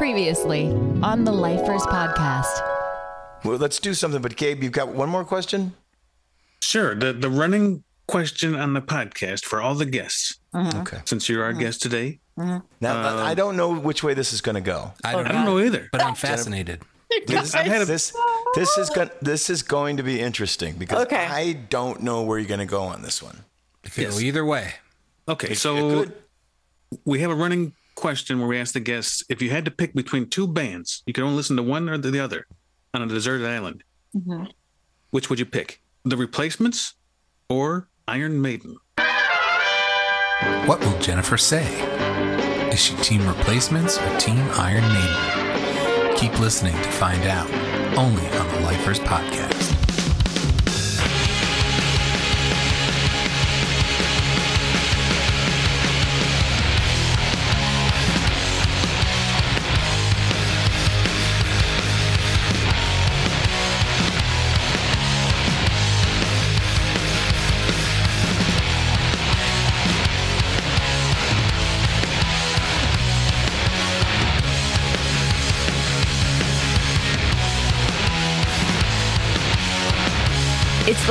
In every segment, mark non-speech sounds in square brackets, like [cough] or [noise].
Previously on the Lifers podcast. Well, let's do something. But Gabe, you've got one more question. Sure. The the running question on the podcast for all the guests, mm-hmm. Okay. since you're our mm-hmm. guest today. Mm-hmm. Now I uh, don't know which way this is going to go. I don't, I don't know either. but I'm fascinated. [laughs] This, I've had a- this this is going this is going to be interesting because Okay. I don't know where you're going to go on this one. It could go either way. Okay, It so could- we have a running question where we ask the guests if you had to pick between two bands, you could only listen to one or the other on a deserted island. Mm-hmm. Which would you pick? The Replacements or Iron Maiden? What will Jennifer say? Is she team replacements or team Iron Maiden? Keep listening to find out. Only on the Lifers podcast.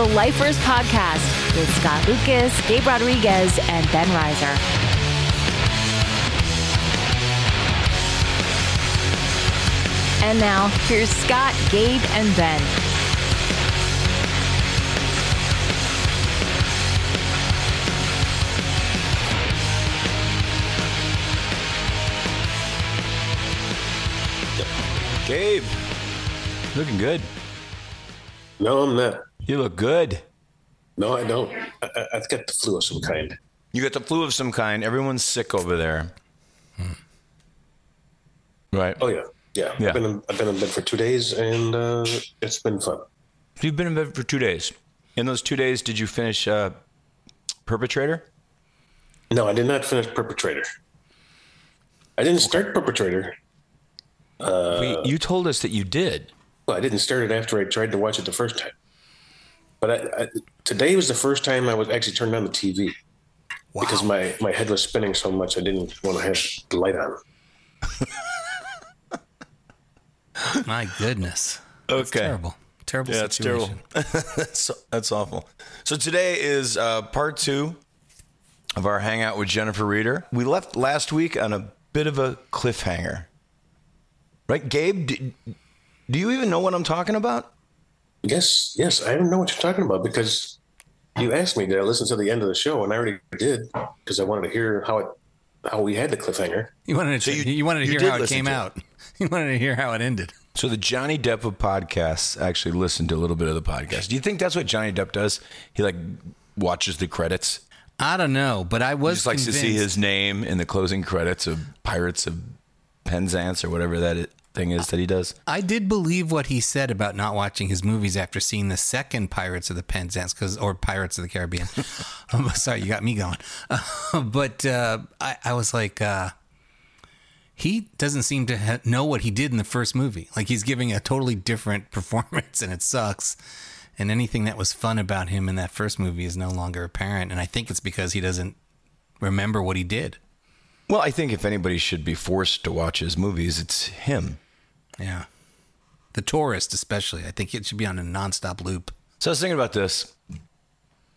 The Lifers podcast with Scott Lucas, Gabe Rodriguez, and Ben Reiser. And now, here's Scott, Gabe, and Ben. Gabe, looking good. No, I'm not. You look good. No, I don't. I, I've got the flu of some kind. You got the flu of some kind. Everyone's sick over there. Right. Oh yeah, yeah. Yeah. I've been in, I've been in bed for two days, and uh, it's been fun. You've been in bed for two days. In those two days, did you finish uh, Perpetrator? No, I did not finish Perpetrator. I didn't start Perpetrator. we, you told us that you did. Well, I didn't start it after I tried to watch it the first time. But I, I, today was the first time I was actually turned on the TV because my, my head was spinning so much I didn't want to have the light on. [laughs] My goodness. That's Okay. terrible. Terrible Yeah, it's situation. terrible. [laughs] that's, that's awful. So today is uh, part two of our hangout with Jennifer Reeder. We left last week on a bit of a cliffhanger. Right, Gabe? Do, do you even know what I'm talking about? Yes, yes, I don't know what you're talking about because you asked me did I listen to the end of the show, and I already did because I wanted to hear how it how we had the cliffhanger. You wanted to, you- you, wanted to you hear how it came to it. out. [laughs] You wanted to hear how it ended. So the Johnny Depp of podcasts actually listened to a little bit of the podcast. Do you think that's what Johnny Depp does? He like watches the credits. I don't know, but I He was just likes to see his name in the closing credits of Pirates of Penzance or whatever that i- thing is that he does. I did believe what he said about not watching his movies after seeing the second Pirates of the Penzance, cause or Pirates of the Caribbean. [laughs] sorry, you got me going. Uh, [laughs] but uh, I, I was like, uh, he doesn't seem to ha- know what he did in the first movie. Like he's giving a totally different [laughs] performance, and it sucks. And anything that was fun about him in that first movie is no longer apparent. And I think it's because he doesn't remember what he did. Well, I think if anybody should be forced to watch his movies, it's him. Yeah. The tourist, especially. I think it should be on a nonstop loop. So I was thinking about this.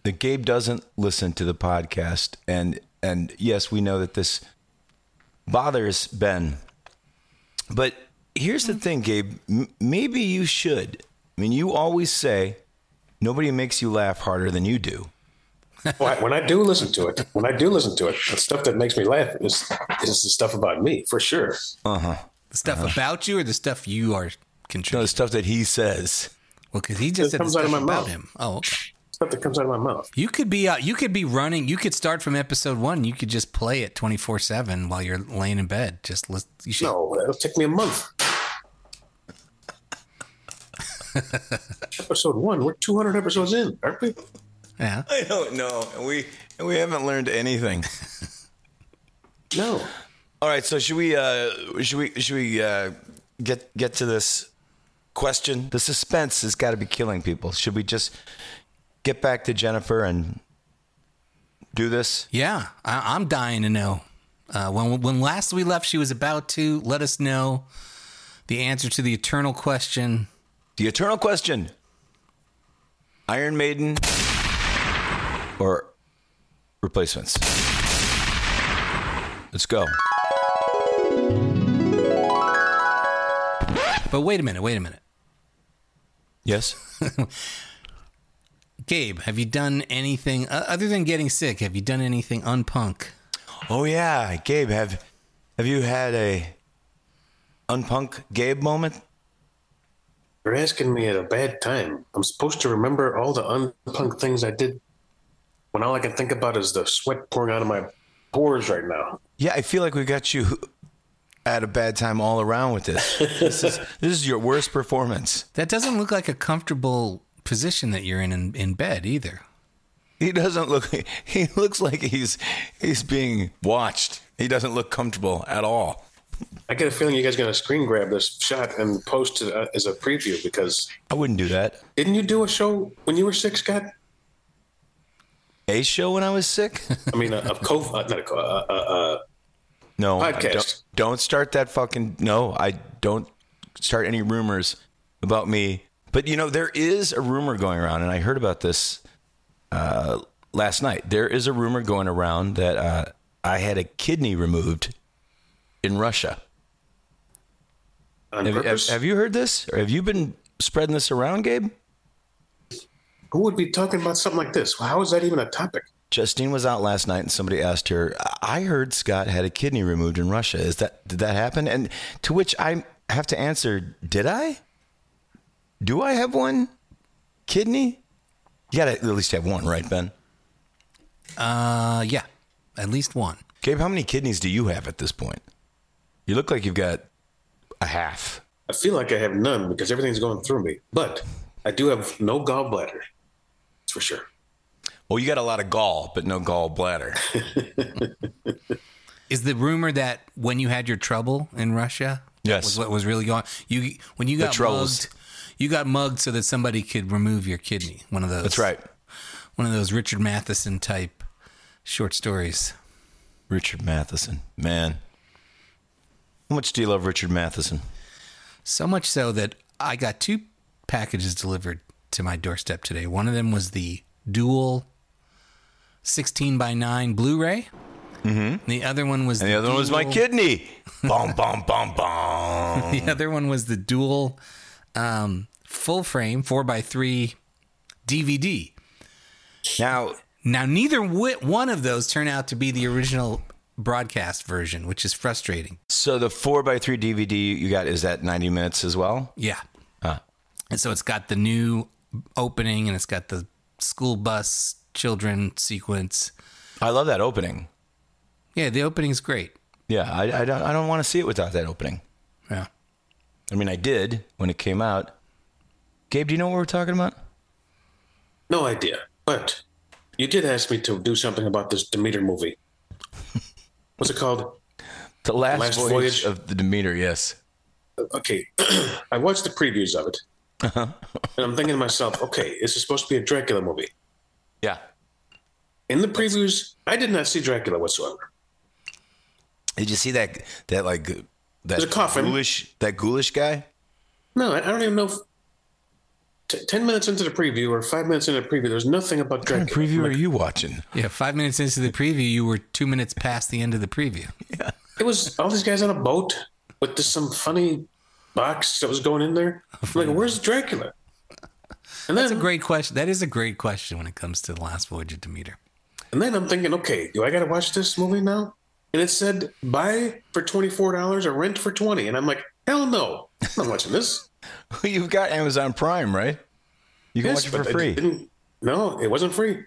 That Gabe doesn't listen to the podcast, and and yes, we know that this bothers Ben. But here's the thing, Gabe. M- maybe you should. I mean, you always say nobody makes you laugh harder than you do. Well, when I do listen to it, when I do listen to it, the stuff that makes me laugh is is the stuff about me for sure. Uh huh. The stuff about you or the stuff you are No, the stuff that he says. well, because he just It said the comes out stuff of my about mouth. him. Oh, okay. Stuff that comes out of my mouth. You could be uh, you could be running. You could start from episode one. You could just play it twenty four seven while you're laying in bed. Just listen. You should. No, it'll take me a month. [laughs] Episode one. We're 200 episodes in, aren't we? Yeah. I don't know. And we and we haven't learned anything. [laughs] No. All right, so should we uh should we should we uh get get to this question? The suspense has got to be killing people. Should we just get back to Jennifer and do this? Yeah. I, I'm dying to know. Uh, when when last we left, she was about to let us know the answer to the eternal question. The eternal question Iron Maiden or replacements? Let's go. But wait a minute, wait a minute. Yes? [laughs] Gabe, have you done anything uh, other than getting sick? Have you done anything unpunk? Oh yeah, Gabe, have have you had a unpunk Gabe moment? You're asking me at a bad time. I'm supposed to remember all the unpunk things I did when all I can think about is the sweat pouring out of my pores right now. Yeah, I feel like we got you at a bad time all around with this. this is [laughs] this is your worst performance. That doesn't look like a comfortable position that you're in in, in bed either. He doesn't look. [laughs] He looks like he's he's being watched. He doesn't look comfortable at all. I get a feeling you guys are going to screen grab this shot and post it uh, as a preview because I wouldn't do that. didn't you do a show when you were six, Scott? A show when I was sick? I mean, a, a co uh, not a co uh, uh, No. Podcast. Don't, don't start that fucking. No, I don't start any rumors about me. But you know, there is a rumor going around, and I heard about this uh, last night. There is a rumor going around that uh, I had a kidney removed in Russia. Have, have, have you heard this, or have you been spreading this around, Gabe? Who would be talking about something like this? How is that even a topic? Justine was out last night, and somebody asked her. I heard Scott had a kidney removed in Russia. Is that did that happen? And to which I have to answer: Did I? Do I have one kidney? You got to at least have one, right, Ben? Uh, yeah, at least one. Gabe, how many kidneys do you have at this point? You look like you've got a half. I feel like I have none because everything's going through me, but I do have no gallbladder. That's for sure. Well, you got a lot of gall, but no gallbladder. [laughs] Is the rumor that when you had your trouble in Russia, that Yes. was what was really going? You when you got troubles. mugged, you got mugged so that somebody could remove your kidney. One of those. That's right. One of those Richard Matheson type short stories. Richard Matheson, man. How much do you love Richard Matheson? So much so that I got two packages delivered to my doorstep today. One of them was the dual 16 by 9 Blu-ray. Mm-hmm. The other one was And the other one was my kidney. [laughs] Bom, bom, bom, bom. The other one was the dual um, full frame 4x3 DVD. Now, Now, neither one of those turned out to be the original broadcast version, which is frustrating. so the 4x3 DVD you got is that 90 minutes as well? Yeah. Huh. And so it's got the new opening and it's got the school bus children sequence. I love that opening. Yeah, the opening's great. Yeah, I, I don't I don't want to see it without that opening. Yeah. I mean, I did when it came out. Gabe, do you know what we're talking about? No idea. But you did ask me to do something about this Demeter movie. [laughs] What's it called? The last, Last voyage, Voyage? of the Demeter. Yes. Okay, [clears throat] I watched the previews of it, Uh-huh. and I'm thinking to myself, okay, this is supposed to be a Dracula movie. Yeah. In the previews, I did not see Dracula whatsoever. Did you see that that like that There's a coffin. ghoulish that ghoulish guy? No, I I don't even know. If, t- Ten minutes into the preview or five minutes into the preview, there's nothing about What kind of Dracula. preview I'm are you watching? Yeah, five minutes into the preview, you were two minutes past the end of the preview. Yeah. It was all these guys on a boat with this some funny box that was going in there. I'm like, where's Dracula? And then, That's a great question. That is a great question when it comes to the last voyage of Demeter. and then I'm thinking, okay, do I got to watch this movie now? And it said buy for twenty four dollars or rent for twenty, and I'm like, hell no, I'm not watching this. [laughs] You've got Amazon Prime, right? You can Yes, watch it for free. didn't- no, it wasn't free.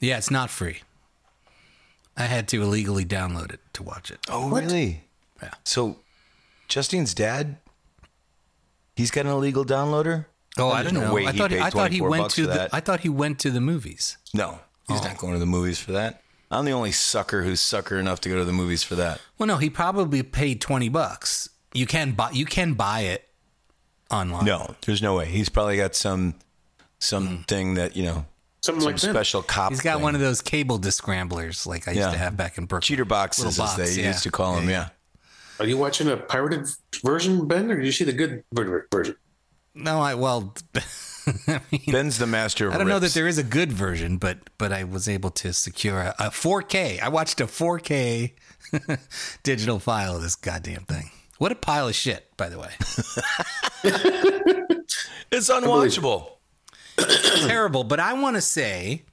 Yeah, it's not free. I had to illegally download it to watch it. Oh, What? really? Yeah. So, Justine's dad, he's got an illegal downloader. Oh, I don't no know. way I he thought paid I thought he went to the that. I thought he went to the movies. No, he's Oh. not going to the movies for that. I'm the only sucker who's sucker enough to go to the movies for that. Well, no, he probably paid twenty bucks. You can buy you can buy it online. No, there's no way. He's probably got some something Hmm. thing that you know Something some like that. special cop. He's got thing. one of those cable discramblers like I used to have back in Brooklyn. cheater boxes, Little as they box, yeah. used to call them. Yeah. Are you watching a pirated version, Ben, or did you see the good version? No, I well, [laughs] I, mean, Ben's the master of I don't know that there is a good version, but but I was able to secure a, a 4K. I watched a 4K [laughs] digital file of this goddamn thing. What a pile of shit, by the way. [laughs] It's unwatchable. terrible. But I want to say,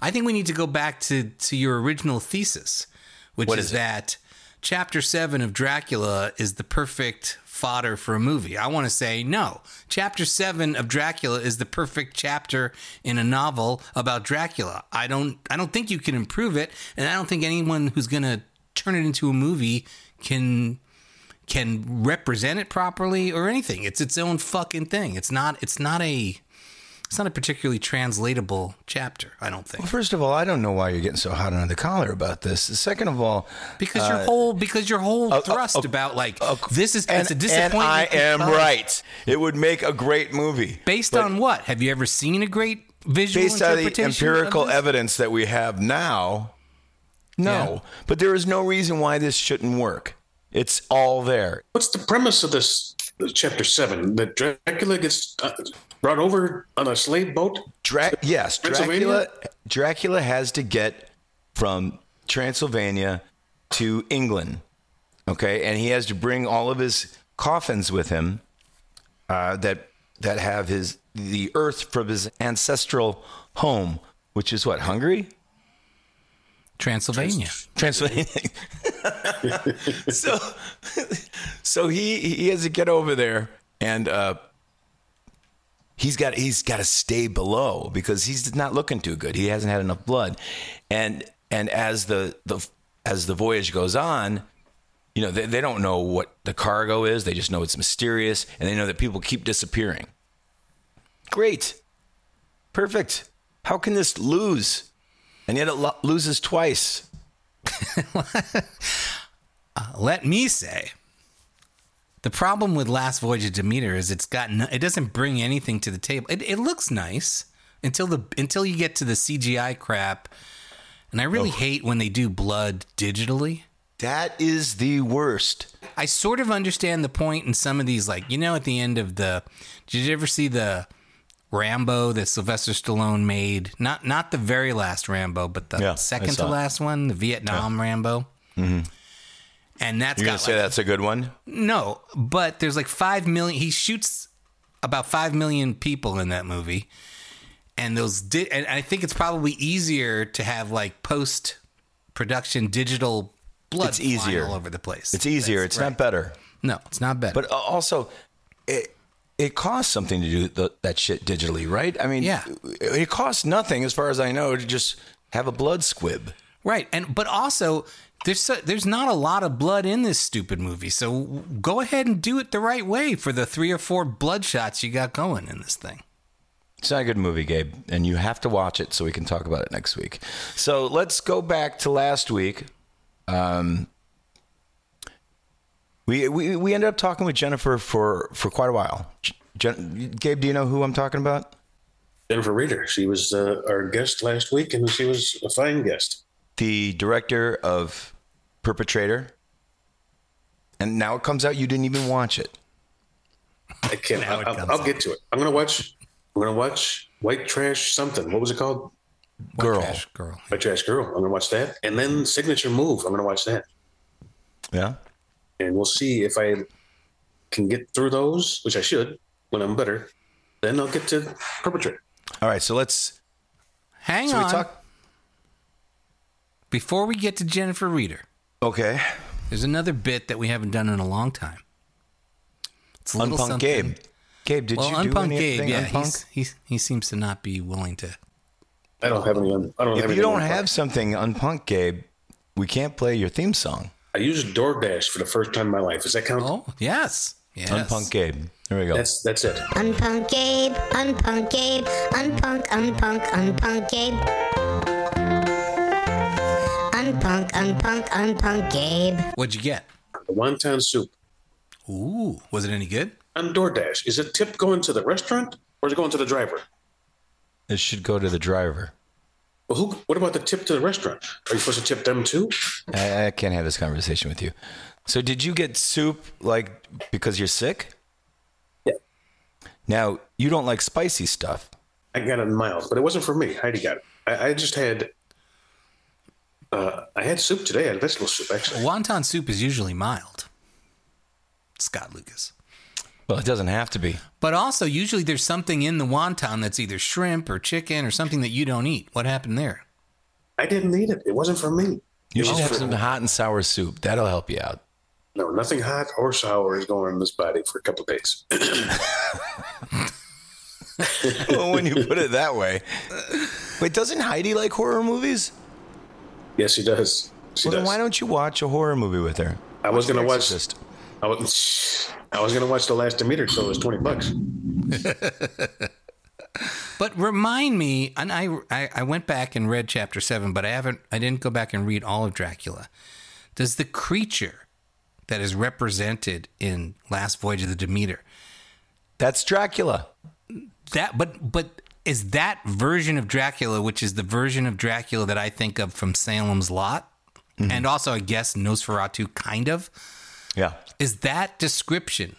I think we need to go back to to your original thesis, which What is, is it? that Chapter Seven of Dracula is the perfect fodder for a movie. I want to say no. Chapter Seven of Dracula is the perfect chapter in a novel about Dracula. I don't. I don't think you can improve it, and I don't think anyone who's gonna turn it into a movie can can represent it properly or anything. It's its own fucking thing. It's not. It's not a. It's not a particularly translatable chapter. I don't think Well, First of all, I don't know why you're getting so hot under the collar about this. Second of all, because your whole because your whole uh, thrust uh, about like this is and, it's a and disappointment. I am because- right. It would make a great movie. Based But on what? Have you ever seen a great visual based on the empirical evidence that we have now, no. Yeah. But there is no reason why this shouldn't work. It's all there. What's the premise of this uh, chapter seven? That Dracula gets uh, brought over on a slave boat? Dra- yes, Dracula. Dracula has to get from Transylvania to England. Okay, and he has to bring all of his coffins with him uh, that that have his the earth from his ancestral home, which is what Hungary. Transylvania. Transylvania. [laughs] so, [laughs] so he he has to get over there, and uh, he's got he's got to stay below because he's not looking too good. He hasn't had enough blood, and and as the the as the voyage goes on, you know they, they don't know what the cargo is. They just know it's mysterious, and they know that people keep disappearing. Great, perfect. How can this lose? And yet it lo- loses twice. [laughs] Uh, let me say, the problem with Last Voyage of Demeter is it's got no, it doesn't bring anything to the table. It, it looks nice until the until you get to the CGI crap, and I really hate when they do blood digitally. That is the worst. I sort of understand the point in some of these, like you know, at the end of the. Did you ever see the Rambo that Sylvester Stallone made? Not not the very last Rambo, but the Yeah, second to last one, the Vietnam Rambo. Mm-hmm. And that's You're got gonna say like- that's a good one? no, but there's like five million. He shoots about five million people in that movie, and those. Di- and I think it's probably easier to have like post production digital blood. It's easier. all over the place. It's easier. That's it's right. not better. No, it's not better. But uh, also, it it costs something to do the, that shit digitally, right? I mean, Yeah. it costs nothing, as far as I know, to just have a blood squib. Right, and but also there's so, there's not a lot of blood in this stupid movie, so go ahead and do it the right way for the three or four blood shots you got going in this thing. It's not a good movie, Gabe, and you have to watch it so we can talk about it next week. So let's go back to last week. Um, we, we we ended up talking with Jennifer for for quite a while. Jen, Gabe, do you know who I'm talking about? Jennifer Reeder. She was uh, our guest last week, and she was a fine guest. the director of Perpetrator. And now it comes out you didn't even watch it. I can't. Now it I'll, I'll get to it. I'm gonna watch. I'm gonna watch White Trash something. What was it called? Girl. Trash girl. White Trash Girl. I'm gonna watch that, and then Signature Move. I'm gonna watch that, Yeah. and we'll see if I can get through those, which I should when I'm better. Then I'll get to Perpetrator. All right, so let's Hang so on. we talk Before we get to Jennifer Reeder, Okay. there's another bit that we haven't done in a long time. It's a little Unpunk something- Gabe. Gabe, did Well, you do Unpunk anything Gabe, yeah, Unpunk? he's, he's, he seems to not be willing to. I don't have any. I don't have If any. you don't have something Unpunk Gabe, we can't play your theme song. I used DoorDash for the first time in my life. Does that count? Oh, yes. Yes. Unpunk Gabe. There we go. That's that's it. Unpunk Gabe, unpunk Gabe, unpunk, unpunk, unpunk Gabe. Unpunk, unpunk, unpunk Gabe. What'd you get? The wonton soup Ooh, was it any good? on DoorDash. Is it tip going to the restaurant or is it going to the driver? It should go to the driver. Well, who? What about the tip to the restaurant? Are you supposed to tip them too? I, I can't have this conversation with you. So, did you get soup like because you're sick? Yeah. Now you don't like spicy stuff. I got it in mild, but it wasn't for me. Heidi got it. I, I just had. Uh, I had soup today. I had vegetable soup actually. Wonton soup is usually mild. Scott Lucas. Well, it doesn't have to be. But also, usually there's something in the wonton that's either shrimp or chicken or something that you don't eat. What happened there? I didn't eat it. It wasn't for me. You It should have for- some hot and sour soup. That'll help you out. No, nothing hot or sour is going in this body for a couple of days. [laughs] [laughs] well, when you put it that way. Wait, doesn't Heidi like horror movies? Yes, she does. She well, then why don't you watch a horror movie with her? I was gonna watch. Exorcist. I was, I was gonna watch the last Demeter, so it was twenty bucks. [laughs] But remind me, and I, I I went back and read chapter seven, but I haven't. I didn't go back and read all of Dracula. Does the creature that is represented in Last Voyage of the Demeter That's Dracula. that? But but is that version of Dracula, which is the version of Dracula that I think of from Salem's Lot, mm-hmm. and also I guess Nosferatu, kind of. Yeah. Is that description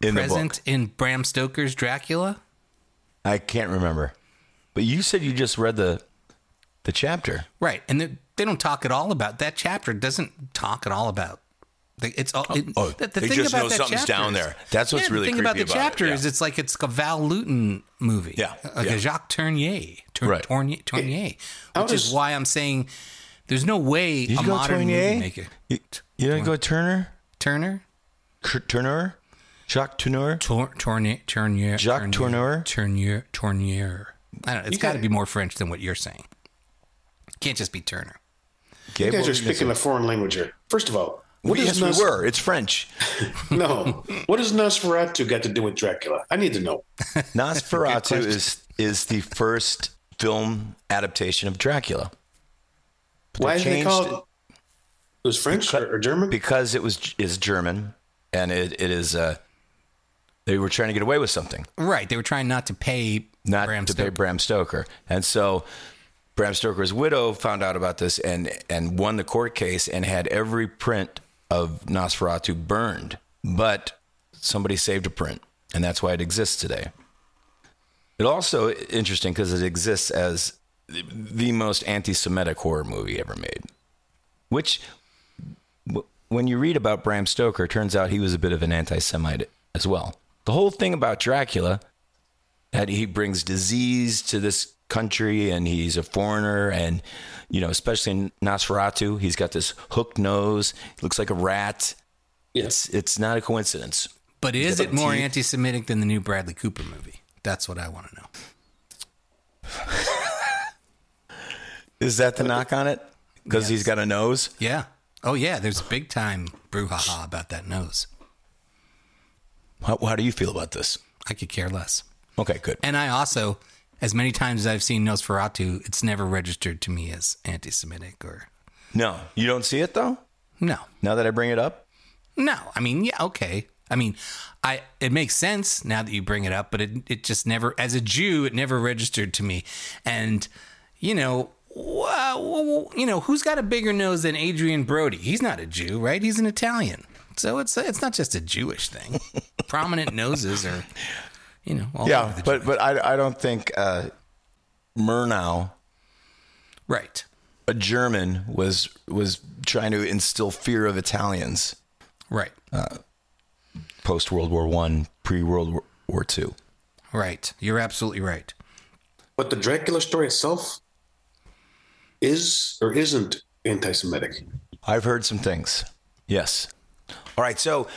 In present in Bram Stoker's Dracula? I can't remember. But you said you just read the the chapter. Right, and they, they don't talk at all about that chapter. Doesn't talk at all about. The- It's all. Oh, it, oh, the, the they thing just about know that something's chapter down is- there. That's what's yeah, really the thing about the creepy about it, chapter yeah. is it's like it's a Val Lewton movie. Yeah, like yeah. a Jacques Tournier. Tour, Right. Tournier, Tournier How which is does- why I'm saying there's no way a modern Tournier? movie maker. You, you don't go Turner? Turner, Cur- Tourneur? Jacques Tourneur? Tour, Tournier, Tournier, Jacques Tourneur? Tournier, Tournier. I don't know. It's You got to be more French than what you're saying. Can't just be Turner. You guys are were you gonna speaking a foreign language here. First of all, what say? is yes, Nos- we were. It's French. [laughs] No, what does Nosferatu got to do with Dracula? I need to know. [laughs] Nosferatu is is the first film adaptation of Dracula. But Why they is it called? It was French or, or German? because it was is German and it, it is uh they were trying to get away with something. Right. They were trying not to pay not Bram to Stoker. pay Bram Stoker. And so Bram Stoker's widow found out about this and and won the court case and had every print of Nosferatu burned. But somebody saved a print, and that's why it exists today. It also interesting because it exists as the- most anti-Semitic horror movie ever made. Which, when you read about Bram Stoker, turns out he was a bit of an anti-Semite as well. The whole thing about Dracula that he brings disease to this country and he's a foreigner and you know especially in Nosferatu he's got this hooked nose looks like a rat Yes. it's it's not a coincidence But is it more teeth. anti-Semitic than the new Bradley Cooper movie? That's what I want to know. [laughs] is that the knock on it because he's got a nose Yeah. Oh yeah. There's big time brouhaha about that nose. how, how do you feel about this I could care less. okay good And I also, as many times as I've seen Nosferatu, it's never registered to me as anti-Semitic or no you don't see it though no, now that I bring it up no. I mean, yeah, okay. I mean, I it makes sense now that you bring it up, but it it just never, as a Jew, it never registered to me. And you know, you know, who's got a bigger nose than Adrien Brody? He's not a Jew, right? He's an Italian. So it's it's not just a Jewish thing. [laughs] Prominent noses are, you know, all yeah the but but I, I don't think uh, Murnau right. a German was was trying to instill fear of Italians Right. post World War One, pre World War Two. Right. You're absolutely right. But the Dracula story itself is or isn't anti-Semitic. I've heard some things. Yes. All right. So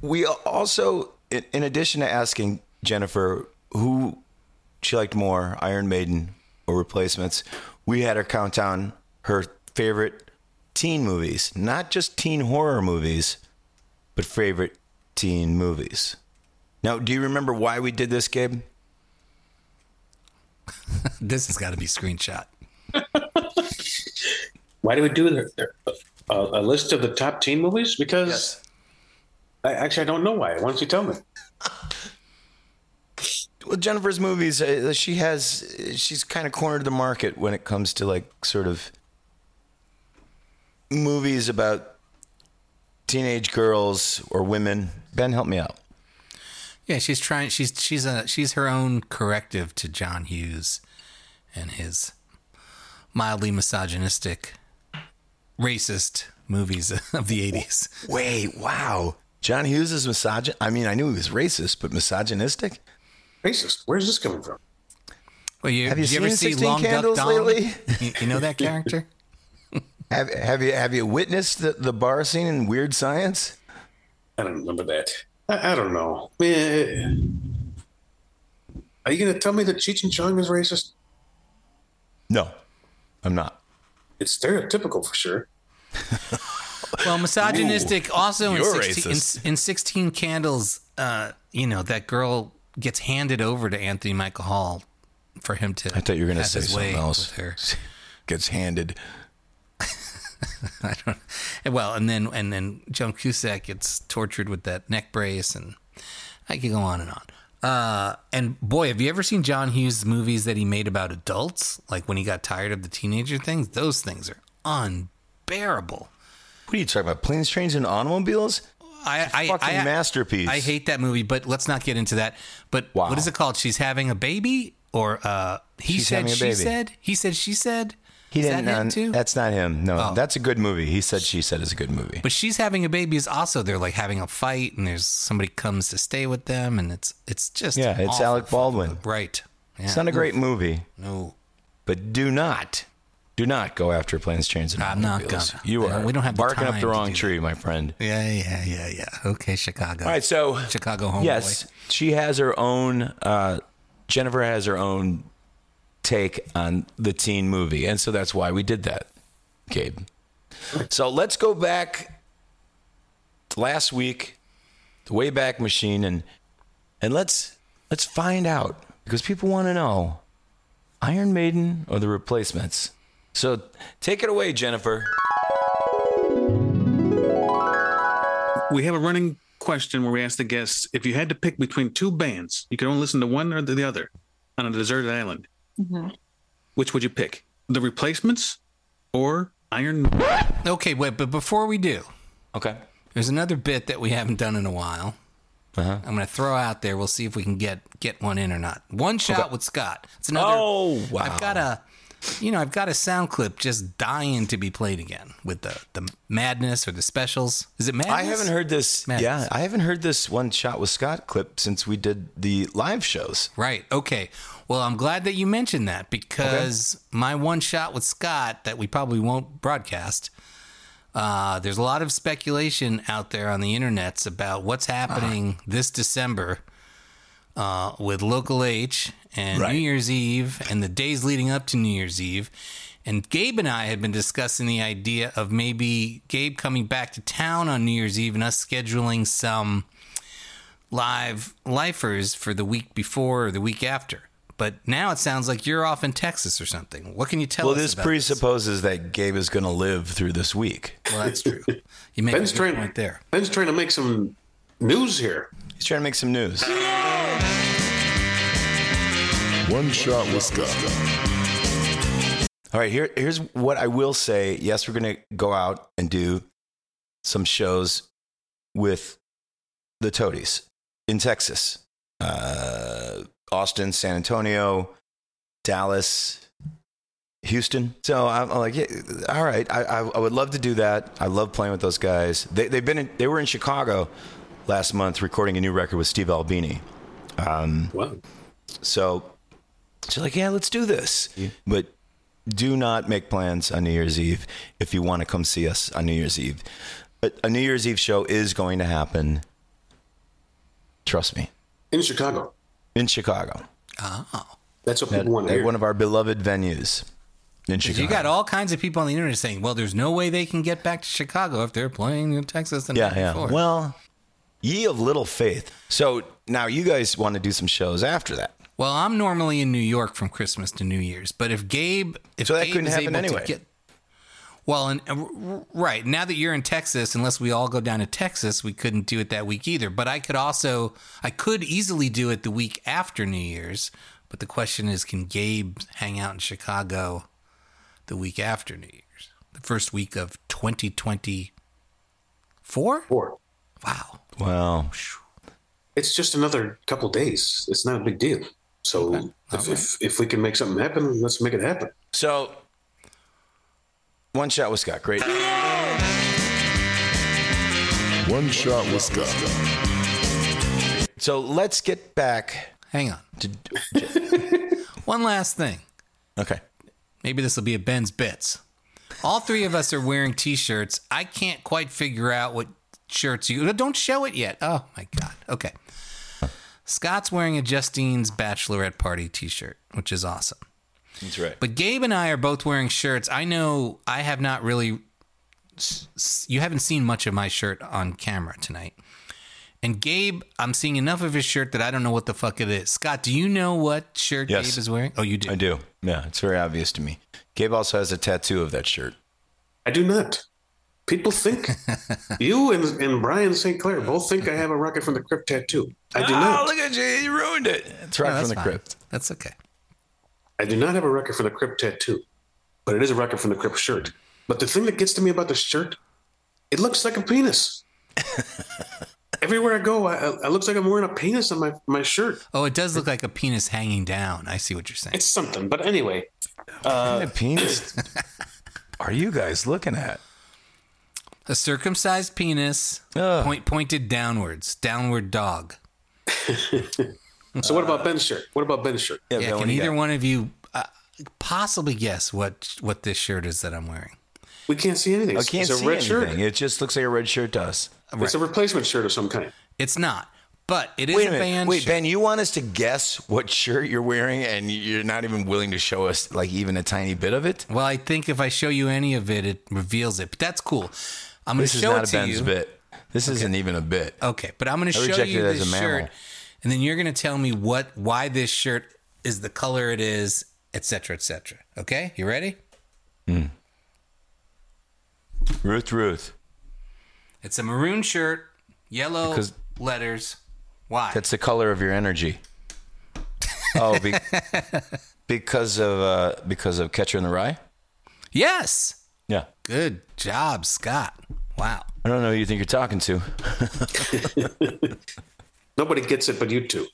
we also, in in addition to asking Jennifer who she liked more, Iron Maiden or Replacements, we had her count down her favorite teen movies, not just teen horror movies, but favorite teen movies. Now, do you remember why we did this, Gabe? [laughs] This has got to be screenshot. [laughs] Why do we do the, the- a, a list of the top teen movies? Because I, actually I don't know why. Why don't you tell me? [laughs] Well, Jennifer's movies, uh, she has, she's kind of cornered the market when it comes to like sort of movies about teenage girls or women. Ben, help me out. Yeah, she's trying. She's she's a she's her own corrective to John Hughes and his mildly misogynistic, racist movies of the eighties. Wait, wow. John Hughes is misogyn. I mean, I knew he was racist, but misogynistic. Racist. Where's this coming from? Well, you, Have you you ever seen see 16 Long Duck Candles Dong? lately? [laughs] You, you know that character? [laughs] Have Have you Have you witnessed the, the bar scene in Weird Science? I don't remember that. I, I don't know. Man, are you going to tell me that Cheech and Chong is racist? No, I'm not. It's stereotypical for sure. [laughs] Well, misogynistic. also in you're 16, in, in 16 Candles, uh, you know, that girl gets handed over to Anthony Michael Hall for him to. I thought you were going to say something else. [laughs] Gets handed. [laughs] I don't. Well, and then and then Joan Cusack gets tortured with that neck brace, and I could go on and on. Uh, and boy, have you ever seen John Hughes movies that he made about adults? Like when he got tired of the teenager things, those things are unbearable. What are you talking about? Planes, trains, and automobiles? I, I, fucking I, masterpiece. I hate that movie, but let's not get into that. But Wow. what is it called? She's having a baby, or uh, he She's said, she said, he said, she said. He Is didn't. that him uh, too? That's not him. No, Oh. that's a good movie. He said, she said, is a good movie. But she's having a baby is also they're like having a fight, and there's somebody comes to stay with them, and it's it's just Yeah, it's. Alec Baldwin. right? Yeah. It's not a great movie, No, but do not, do not go after planes, trains, and I'm not gonna. You are. we don't have the barking up the wrong that. tree, my friend. yeah, yeah, yeah, yeah. Okay, Chicago. All right, so Chicago homeboy. Yes, she has her own. Uh, Jennifer has her own take on the teen movie, and so that's why we did that, Gabe. So let's go back to last week, the Wayback Machine, and and let's let's find out because people want to know Iron Maiden or the Replacements. So take it away, Jennifer. We have a running question where we ask the guests if you had to pick between two bands, you could only listen to one or the other on a deserted island. Which would you pick? The Replacements or Iron? Okay, wait, but before we do, Okay. there's another bit that we haven't done in a while. Uh-huh. I'm going to throw out there. We'll see if we can get get one in or not. One shot with Scott. It's another. Oh, wow. I've got a, you know, I've got a sound clip just dying to be played again with the the madness or the specials. Is it madness? I haven't heard this. Madness. Yeah, I haven't heard this one shot with Scott clip since we did the live shows. Right. Okay. Well, I'm glad that you mentioned that because my one shot with Scott that we probably won't broadcast. Uh, there's a lot of speculation out there on the internets about what's happening this December uh, with Local H and Right. New Year's Eve and the days leading up to New Year's Eve. And Gabe and I had been discussing the idea of maybe Gabe coming back to town on New Year's Eve and us scheduling some live lifers for the week before or the week after. But now it sounds like you're off in Texas or something. What can you tell Well, us? Well, this about presupposes that Gabe is going to live through this week. Well, that's true. You make Ben's a good trying. point there. Ben's trying to make some news here. He's trying to make some news. One shot with Scott. All right, here, here's what I will say. Yes, we're going to go out and do some shows with the Toadies in Texas, uh, Austin, San Antonio, Dallas, Houston. So I'm, I'm like, yeah, all right, I, I, I would love to do that. I love playing with those guys. They, they've been in, they were in Chicago last month recording a new record with Steve Albini. Um, Wow. so she's like, yeah, let's do this. But do not make plans on New Year's Eve if you want to come see us on New Year's Eve. A, a New Year's Eve show is going to happen. Trust me, In Chicago. in Chicago, Oh. That's what at, people want to at hear. one of our beloved venues in Chicago. You got all kinds of people on the internet saying, well, there's no way they can get back to Chicago if they're playing in Texas the yeah, yeah. before. Well, ye of little faith. So now you guys want to do some shows after that. Well, I'm normally in New York from Christmas to New Year's, but if Gabe, if So that Gabe couldn't is happen able to anyway. get, Well, and uh, right now that you're in Texas, unless we all go down to Texas, we couldn't do it that week either. But I could also, I could easily do it the week after New Year's. But the question is, can Gabe hang out in Chicago the week after New Year's, the first week of 2024? Four. Wow. Well, It's just another couple days. It's not a big deal. So if, if if we can make something happen, let's make it happen. so one shot with Scott. Great. One shot with Scott. So let's get back Hang on. to. [laughs] [laughs] One last thing. Okay. Maybe this will be a Ben's Bits. All three of us are wearing t-shirts. I can't quite figure out what shirts you. Don't show it yet. Oh my god. Okay. Scott's wearing a Justine's bachelorette party t-shirt, which is awesome. That's right. But Gabe and I are both wearing shirts. I know I have not really. s- s- You haven't seen much of my shirt on camera tonight. And Gabe, I'm seeing enough of his shirt that I don't know what the fuck it is. Scott, do you know what shirt Yes. Gabe is wearing? Oh, you do. I do. Yeah, it's very obvious to me. Gabe also has a tattoo of that shirt. I do not. People think [laughs] you and, and Brian St. Clair both think I have a Rocket from the Crypt tattoo. I do not. Oh, not. look at you! You ruined it. It's Oh, right from the fine. crypt. That's okay. I do not have a Rocket from the Crypt tattoo, but it is a Rocket from the Crypt shirt. But the thing that gets to me about the shirt, it looks like a penis. [laughs] Everywhere I go, I, I, it looks like I'm wearing a penis on my, my shirt. Oh, it does look like a penis hanging down. I see what you're saying. It's something. But anyway, what kind uh, of penis [laughs] are you guys looking at? A circumcised penis, Ugh. point pointed downwards, downward dog. [laughs] so what about Ben's shirt? What about Ben's shirt? Yeah, Yeah, Ben, can either got? one of you uh, possibly guess what what this shirt is that I'm wearing? We can't see anything. I can't it's a see red anything. shirt. It just looks like a red shirt to us. It's a replacement shirt of some kind. It's not, but it is Wait a a minute. band Wait, shirt. Ben, you want us to guess what shirt you're wearing, and you're not even willing to show us like even a tiny bit of it? Well, I think if I show you any of it, it reveals it. But that's cool. I'm going to show it to Ben's you. bit. This isn't even a bit. Okay, but I'm going to show you this a shirt, and then you're going to tell me what why this shirt is the color it is, etc., etc. Okay, you ready? Ruth, Ruth. It's a maroon shirt, yellow Because- letters. Why? That's the color of your energy. [laughs] Oh, be, because of uh, because of Catcher in the Rye. yes. Yeah, Good job, Scott. Wow. I don't know who you think you're talking to. [laughs] Nobody gets it but you two.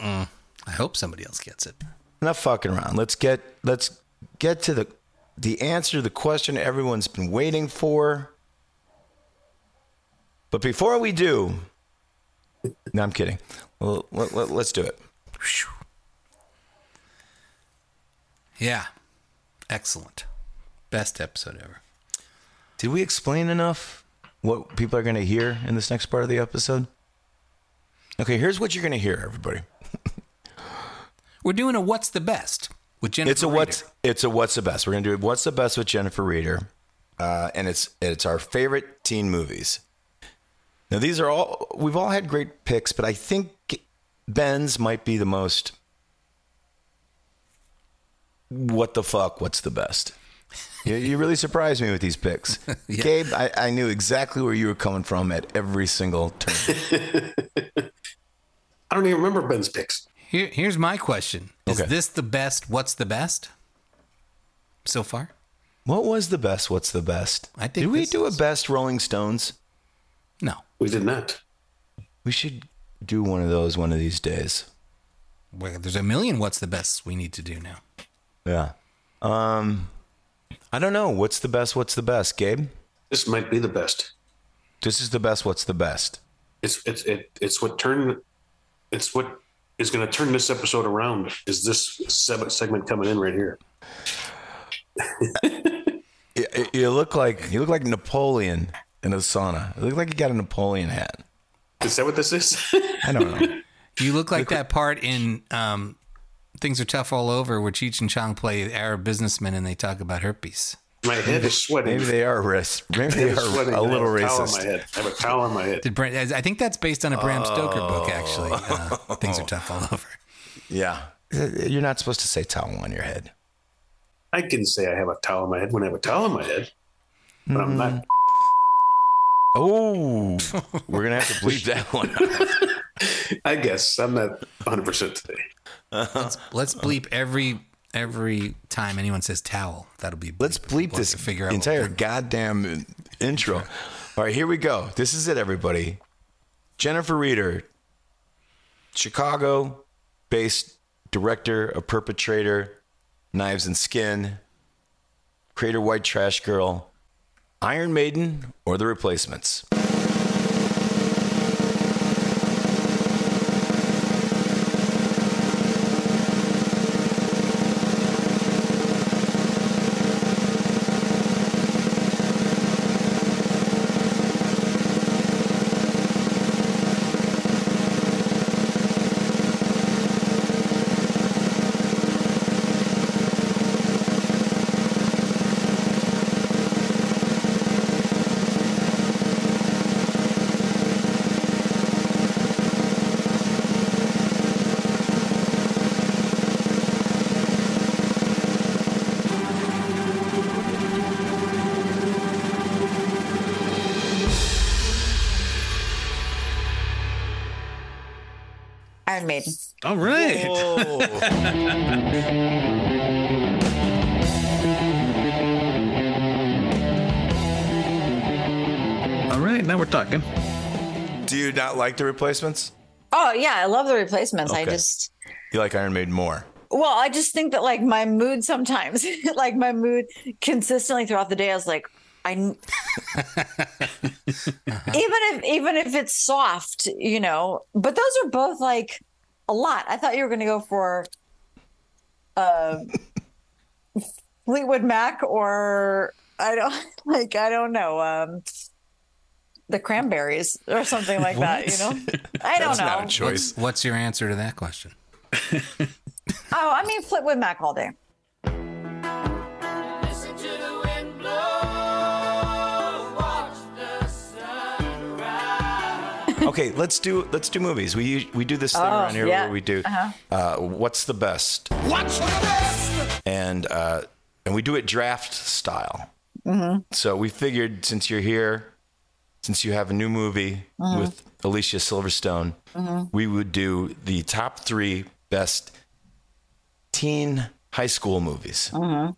Mm, I hope somebody else gets it. Enough fucking around. Let's get let's get to the the answer to the question everyone's been waiting for. But before we do, no, I'm kidding. Well, let, let, let's do it. Yeah. Excellent. Best episode ever. Did we explain enough what people are going to hear in this next part of the episode? Okay, here's what you're going to hear, everybody. [laughs] We're doing a what's the best with Jennifer. It's a Reeder. what's it's a what's the best. We're gonna do it. What's the best with Jennifer Reeder, uh, and it's it's our favorite teen movies. Now these are all we've all had great picks, but I think Ben's might be the most. What the fuck? What's the best? You, you really surprised me with these picks, [laughs] Yeah. Gabe. I, I knew exactly where you were coming from at every single turn. [laughs] I don't even remember Ben's picks. Here, here's my question: Is Okay. this the best? What's the best so far? what was the best? What's the best? I think Did we this do a best Rolling Stones? No. We did not. We should do one of those one of these days. Well, There's a million what's the best we need to do now. Yeah. Um, I don't know. What's the best? What's the best, Gabe? This might be the best. This is the best. What's the best? It's it's it, it's what turned. It's what is going to turn this episode around. Is this seg- segment coming in right here? [laughs] You, you look like you look like Napoleon in a sauna. You look like you got a Napoleon hat. Is that what this is? I don't know. [laughs] You look like that part in um, Things Are Tough All Over where Cheech and Chong play Arab businessmen and they talk about herpes. my head is sweating. Maybe they are racist. [laughs] Maybe they are sweating. a I have little towel on my racist. head. I have a towel on my head. Did Bram, I think that's based on a Bram Stoker book, actually. Uh, [laughs] Things Are Tough All Over. Yeah. You're not supposed to say towel on your head. I can say I have a towel on my head when I have a towel on my head, but I'm not. Oh, [laughs] we're gonna have to bleep that one. out. I guess I'm not 100 percent today. [laughs] Let's bleep every every time anyone says towel. That'll be Let's bleep this to figure out entire goddamn intro. All right, here we go. This is it, everybody. Jennifer Reeder, Chicago-based director, a perpetrator, Knives and Skin, creator White Trash Girl, Iron Maiden, or The Replacements. All right. All right. Now we're talking. Do you not like The Replacements? Oh yeah, I love the replacements. I just You like Iron Maiden more? well, I just think that like my mood sometimes, [laughs] like my mood consistently throughout the day, I was like, I [laughs] even if even if it's soft, you know. But those are both like a lot. I thought you were going to go for uh, Fleetwood Mac or I don't [laughs] like I don't know. Um, the cranberries or something like that, you know? I don't That's know. not a choice. What's, what's your answer to that question? [laughs] Oh, I mean, Fleetwood Mac all day. Okay, let's do let's do movies. We we do this thing Oh, around here yeah. where we do uh, what's the best. What's the best? And uh, and we do it draft style. Mm-hmm. So we figured since you're here, since you have a new movie Mm-hmm. with Alicia Silverstone, we would do the top three best teen high school movies. Mm-hmm.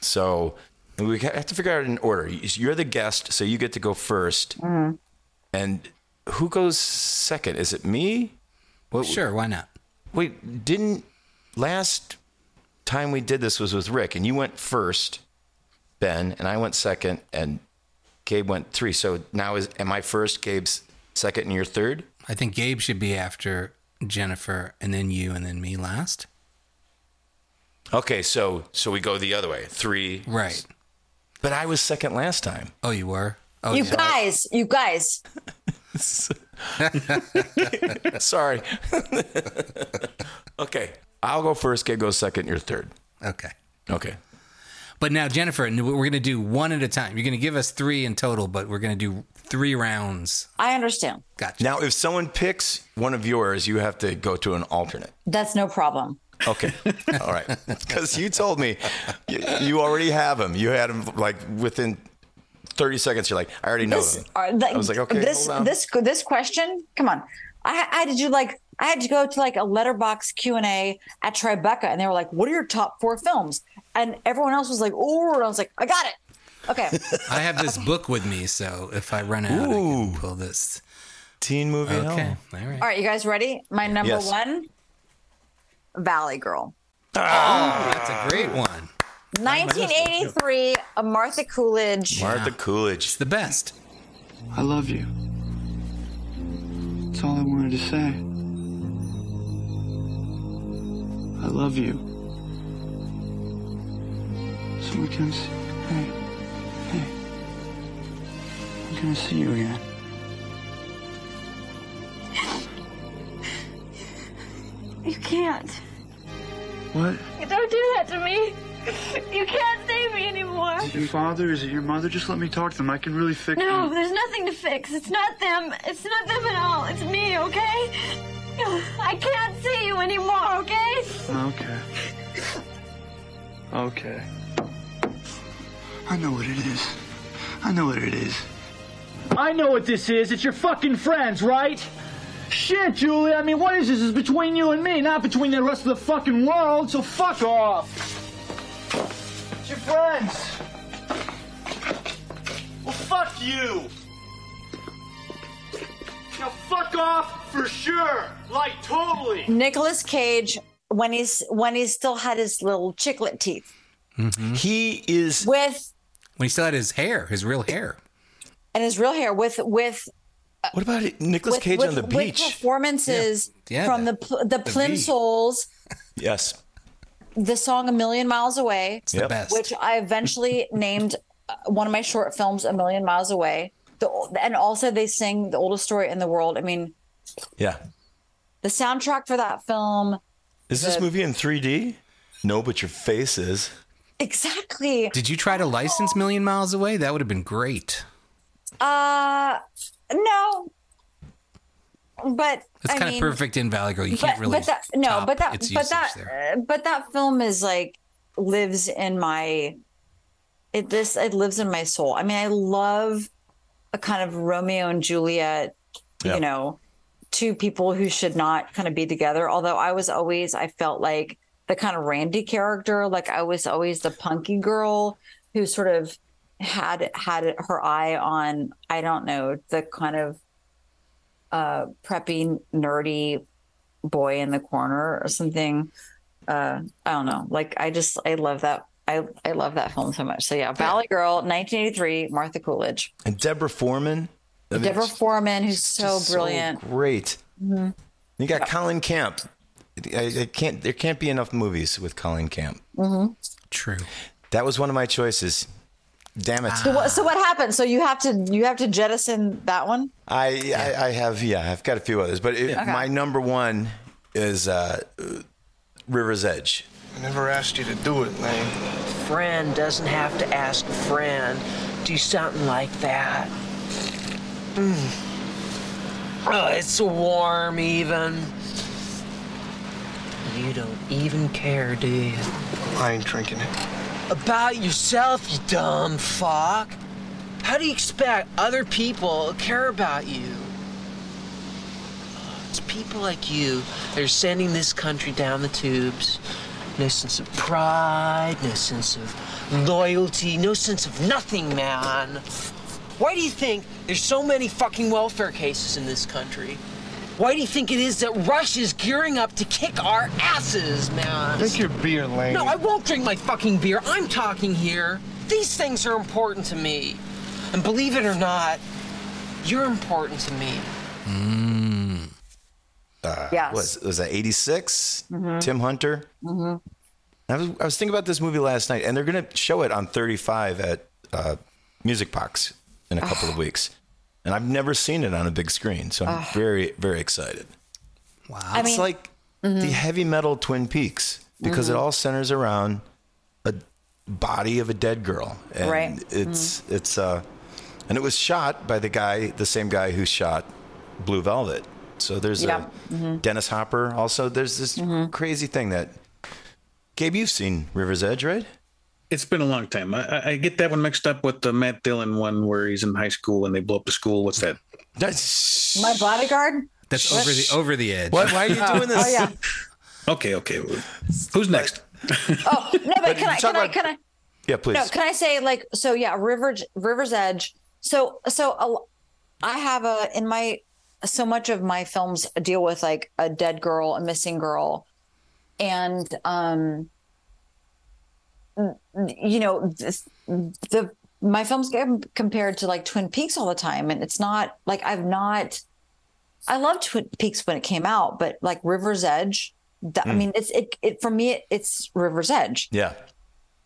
So we have to figure out an order. You're the guest, so you get to go 1st Mm-hmm. And who goes second? Is it me? What, Sure, why not? Wait, didn't last time we did this was with Rick, and you went first, Ben, and I went second, and Gabe went three. So now is am I first? Gabe's second, and you're third. I think Gabe should be after Jennifer, and then you, and then me last. Okay, so so we go the other way, three. Right. But I was second last time. Oh, you were. Oh, You yeah. guys, you guys. [laughs] Sorry. okay, I'll go first. Gabe goes second. You're third. Okay. Okay. But now, Jennifer, we're going to do one at a time. You're going to give us three in total, but we're going to do three rounds. I understand. Gotcha. Now, if someone picks one of yours, you have to go to an alternate. That's no problem. Okay. All right. [laughs] Because you told me you, you already have them. You had them like within 30 seconds. You're like, I already know This, them. Uh, like, I was like, okay, this hold on. this this question. Come on, I, I had to do like I had to go to like a Letterboxd Q and A at Tribeca, and they were like, "What are your top four films?" And everyone else was like, "Oh," and I was like, "I got it." Okay, [laughs] I have this book with me, so if I run out, I Ooh. can pull this. Teen movie. Okay. hell. All right. all right, you guys ready? My number Yes. one, Valley Girl, oh, That's a great one. 1983, a Martha Coolidge. Martha Coolidge. It's the best. I love you. That's all I wanted to say. I love you. So we can. s- Hey, hey. I'm gonna see you again. You can't. What? Don't do that to me. You can't save me anymore. Is it your father? Is it your mother? Just let me talk to them. I can really fix No, them. there's nothing to fix. It's not them. It's not them at all. It's me, okay? I can't see you anymore, okay? Okay. Okay. I know what it is. I know what it is. I know what this is. It's your fucking friends, right? Shit, Julie. I mean, what is this? It's between you and me, not between the rest of the fucking world. So fuck off. It's your friends. Well, fuck you. Now fuck off for sure. Like totally. Nicolas Cage when he's when he still had his little chiclet teeth mm-hmm. He is with When he still had his hair, his real hair. and his real hair with with uh, What about it? Nicolas Cage with, on the with beach? performances Yeah. Yeah, from the the- pl- the, the Plim Yes. The song "A Million Miles Away," It's the Yep. best. which I eventually [laughs] named uh, one of my short films "A Million Miles Away." The, and also they sing the oldest story in the world. I mean, Yeah. the soundtrack for that film Is this movie in 3D? No, but your face is. exactly. Did you try to license Million Miles Away? That would have been great. Uh, no, but It's I kind mean, of perfect in Valley Girl. You but, can't really. but that no top but that its but that there. uh, but that film is like lives in my it this it lives in my soul i mean i love a kind of romeo and juliet Yeah. you know two people who should not kind of be together although i was always i felt like the kind of randy character like i was always the punky girl who sort of had had her eye on i don't know the kind of uh preppy nerdy boy in the corner or something uh i don't know like i just i love that i i love that film so much so yeah valley girl 1983 martha coolidge And Deborah Foreman. I mean, deborah foreman who's so just brilliant great. Mhm. You got Colleen Camp. I, I can't. There can't be enough movies with Colleen Camp. hmm True. That was one of my choices. Damn it. so what so what happened so you have to you have to jettison that one I, I I have yeah I've got a few others, but it, Okay. my number one is uh, River's Edge. I never asked you to do it, Lane. Friend doesn't have to ask a friend. Do something like that. Mm. Oh, it's warm even. You don't even care, do you? I ain't drinking it. About yourself, you dumb fuck. How do you expect other people to care about you? It's people like you that are sending this country down the tubes. No sense of pride, no sense of loyalty, no sense of nothing, man. Why do you think there's so many fucking welfare cases in this country? Why do you think it is that Russia's gearing up to kick our asses, man? Drink your beer, Lane. No, I won't drink my fucking beer. I'm talking here. These things are important to me. And believe it or not, you're important to me. Mm. Uh, Yes. Was was that eighty Mhm. Tim Hunter. mm-hmm. I was, I was thinking about this movie last night, and they're going to show it on 35 at uh, Music Box in a couple of [sighs] weeks. And I've never seen it on a big screen, so I'm Ugh. very, very excited. Wow. I it's mean- like the heavy metal Twin Peaks because it Mhm. all centers around a body of a dead girl. And Right. It's, it's, uh, and it was shot by the guy, the same guy who shot Blue Velvet. So there's Yeah. a Mhm. Dennis Hopper. Also, there's this crazy thing that Gabe, you've seen River's Edge, right? It's been a long time. I, I- I get that one mixed up with the Matt Dillon one where he's in high school and they blow up the school. What's that? That's my bodyguard That's What? over the over the edge. What? Why are you Oh, doing this? oh yeah Okay, okay. Who's next? oh no but [laughs] can i talk can i can i Yeah, please. No, can I say like so? Yeah, River River's Edge. So so I have a in my so much of my films deal with like a dead girl, a missing girl, and um, you know this, the my films get compared to like Twin Peaks all the time, and it's not like I've not. I loved Twin Peaks when it came out, but like River's Edge. I Mm. mean, it's it, it for me. It, it's River's Edge Yeah.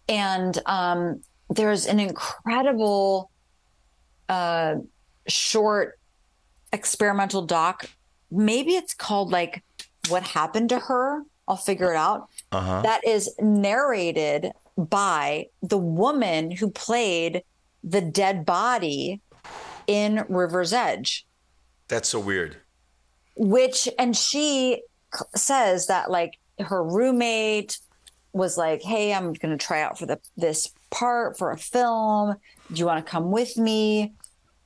and um, there's an incredible uh, short experimental doc. Maybe it's called like "What Happened to Her." I'll figure it out. Uh-huh. That is narrated by the woman who played the dead body in River's Edge That's so weird. which and she says that like her roommate was like, "Hey, I'm going to try out for the this part for a film. Do you want to come with me?"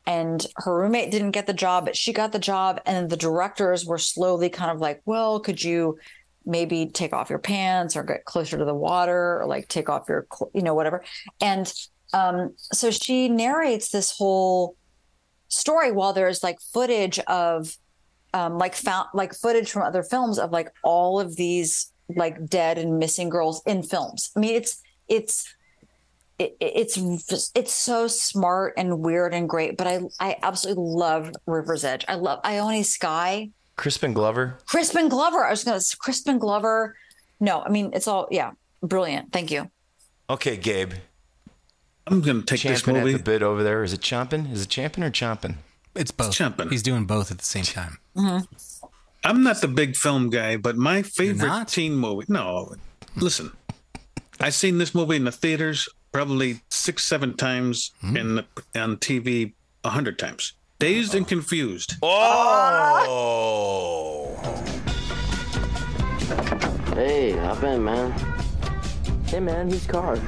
And her roommate didn't get the job, but she got the job. And the directors were slowly kind of like, "Well, could you maybe take off your pants or get closer to the water or like take off your, you know, whatever?" And um, so she narrates this whole story while there's like footage of um, like found like footage from other films of like all of these like dead and missing girls in films. I mean, it's it's it, it's it's so smart and weird and great. But I I absolutely love River's Edge. I love Ione Skye, Crispin Glover. Crispin Glover. I was gonna Crispin Glover. No, I mean it's all yeah, brilliant. Thank you. Okay, Gabe. I'm going to take this movie. at the bit over there. Is it chomping? Is it champing or chomping? It's both. Chumping. He's doing both at the same time. I'm not the big film guy, but my favorite teen movie. No, listen, I've seen this movie in the theaters probably six, seven times, Hmm. and on TV a hundred times. Dazed and confused. Oh. Hey, hop in, man. Hey, man, he's car? You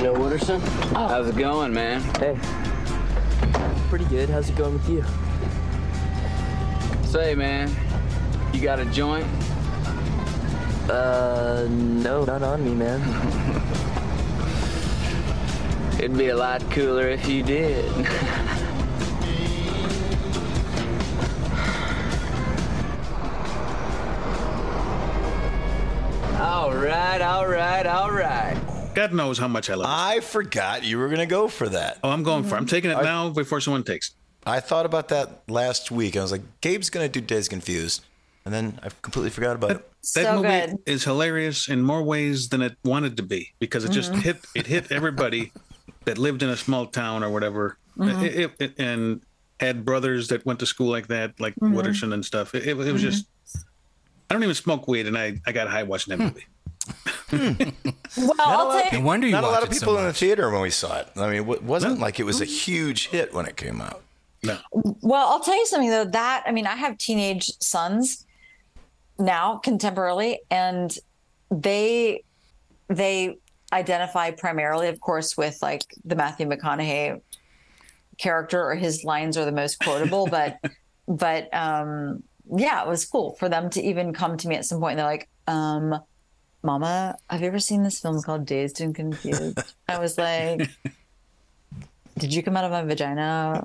know Wooderson? How's it going, man? Hey. Pretty good. How's it going with you? Say, man, you got a joint? Uh, no, not on me, man. [laughs] It'd be a lot cooler if you did. [laughs] right, all right, all right. God knows how much I love. it. I forgot you were going to go for that. Oh, I'm going for. it. I'm taking it now before someone takes. it. I thought about that last week. I was like, Gabe's going to do Dazed Confused. And then I completely forgot about it. That So movie good. is hilarious in more ways than it wanted to be because it just Mm-hmm. hit it hit everybody that lived in a small town or whatever, Mm-hmm. It- it- it- and had brothers that went to school like that, like Mm-hmm. Wooderson and stuff. It, it was- it was just. I don't even smoke weed, and I, I got high watching that movie. Well, I'll lot take No wonder you Not a lot of it so people in the theater when we saw it. I mean, it wasn't like it was a huge hit when it came out. No, Well, I'll tell you something though. That I mean, I have teenage sons now, contemporarily, and they they identify primarily, of course, with like the Matthew McConaughey character, or his lines are the most quotable. but [laughs] but um, yeah, it was cool for them to even come to me at some point. And they're like, um, "Mama, have you ever seen this film called Dazed and Confused?" [laughs] I was like. Did you come out of my vagina?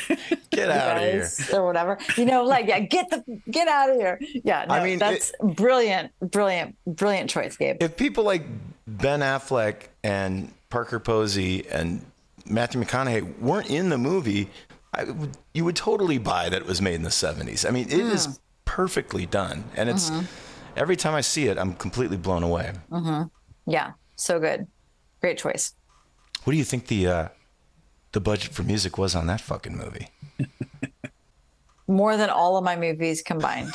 [laughs] Get out of here. or whatever. You know, like yeah, get the get out of here. Yeah, no, I mean, that's brilliant, brilliant, brilliant choice, Gabe. If people like Ben Affleck and Parker Posey and Matthew McConaughey weren't in the movie, I would, you would totally buy that it was made in the 70s. I mean, it is mm. perfectly done. And it's mm-hmm. Every time I see it, I'm completely blown away. Mm-hmm. Yeah, so good, great choice. What do you think the uh, the budget for music was on that fucking movie? [laughs] More than all of my movies combined.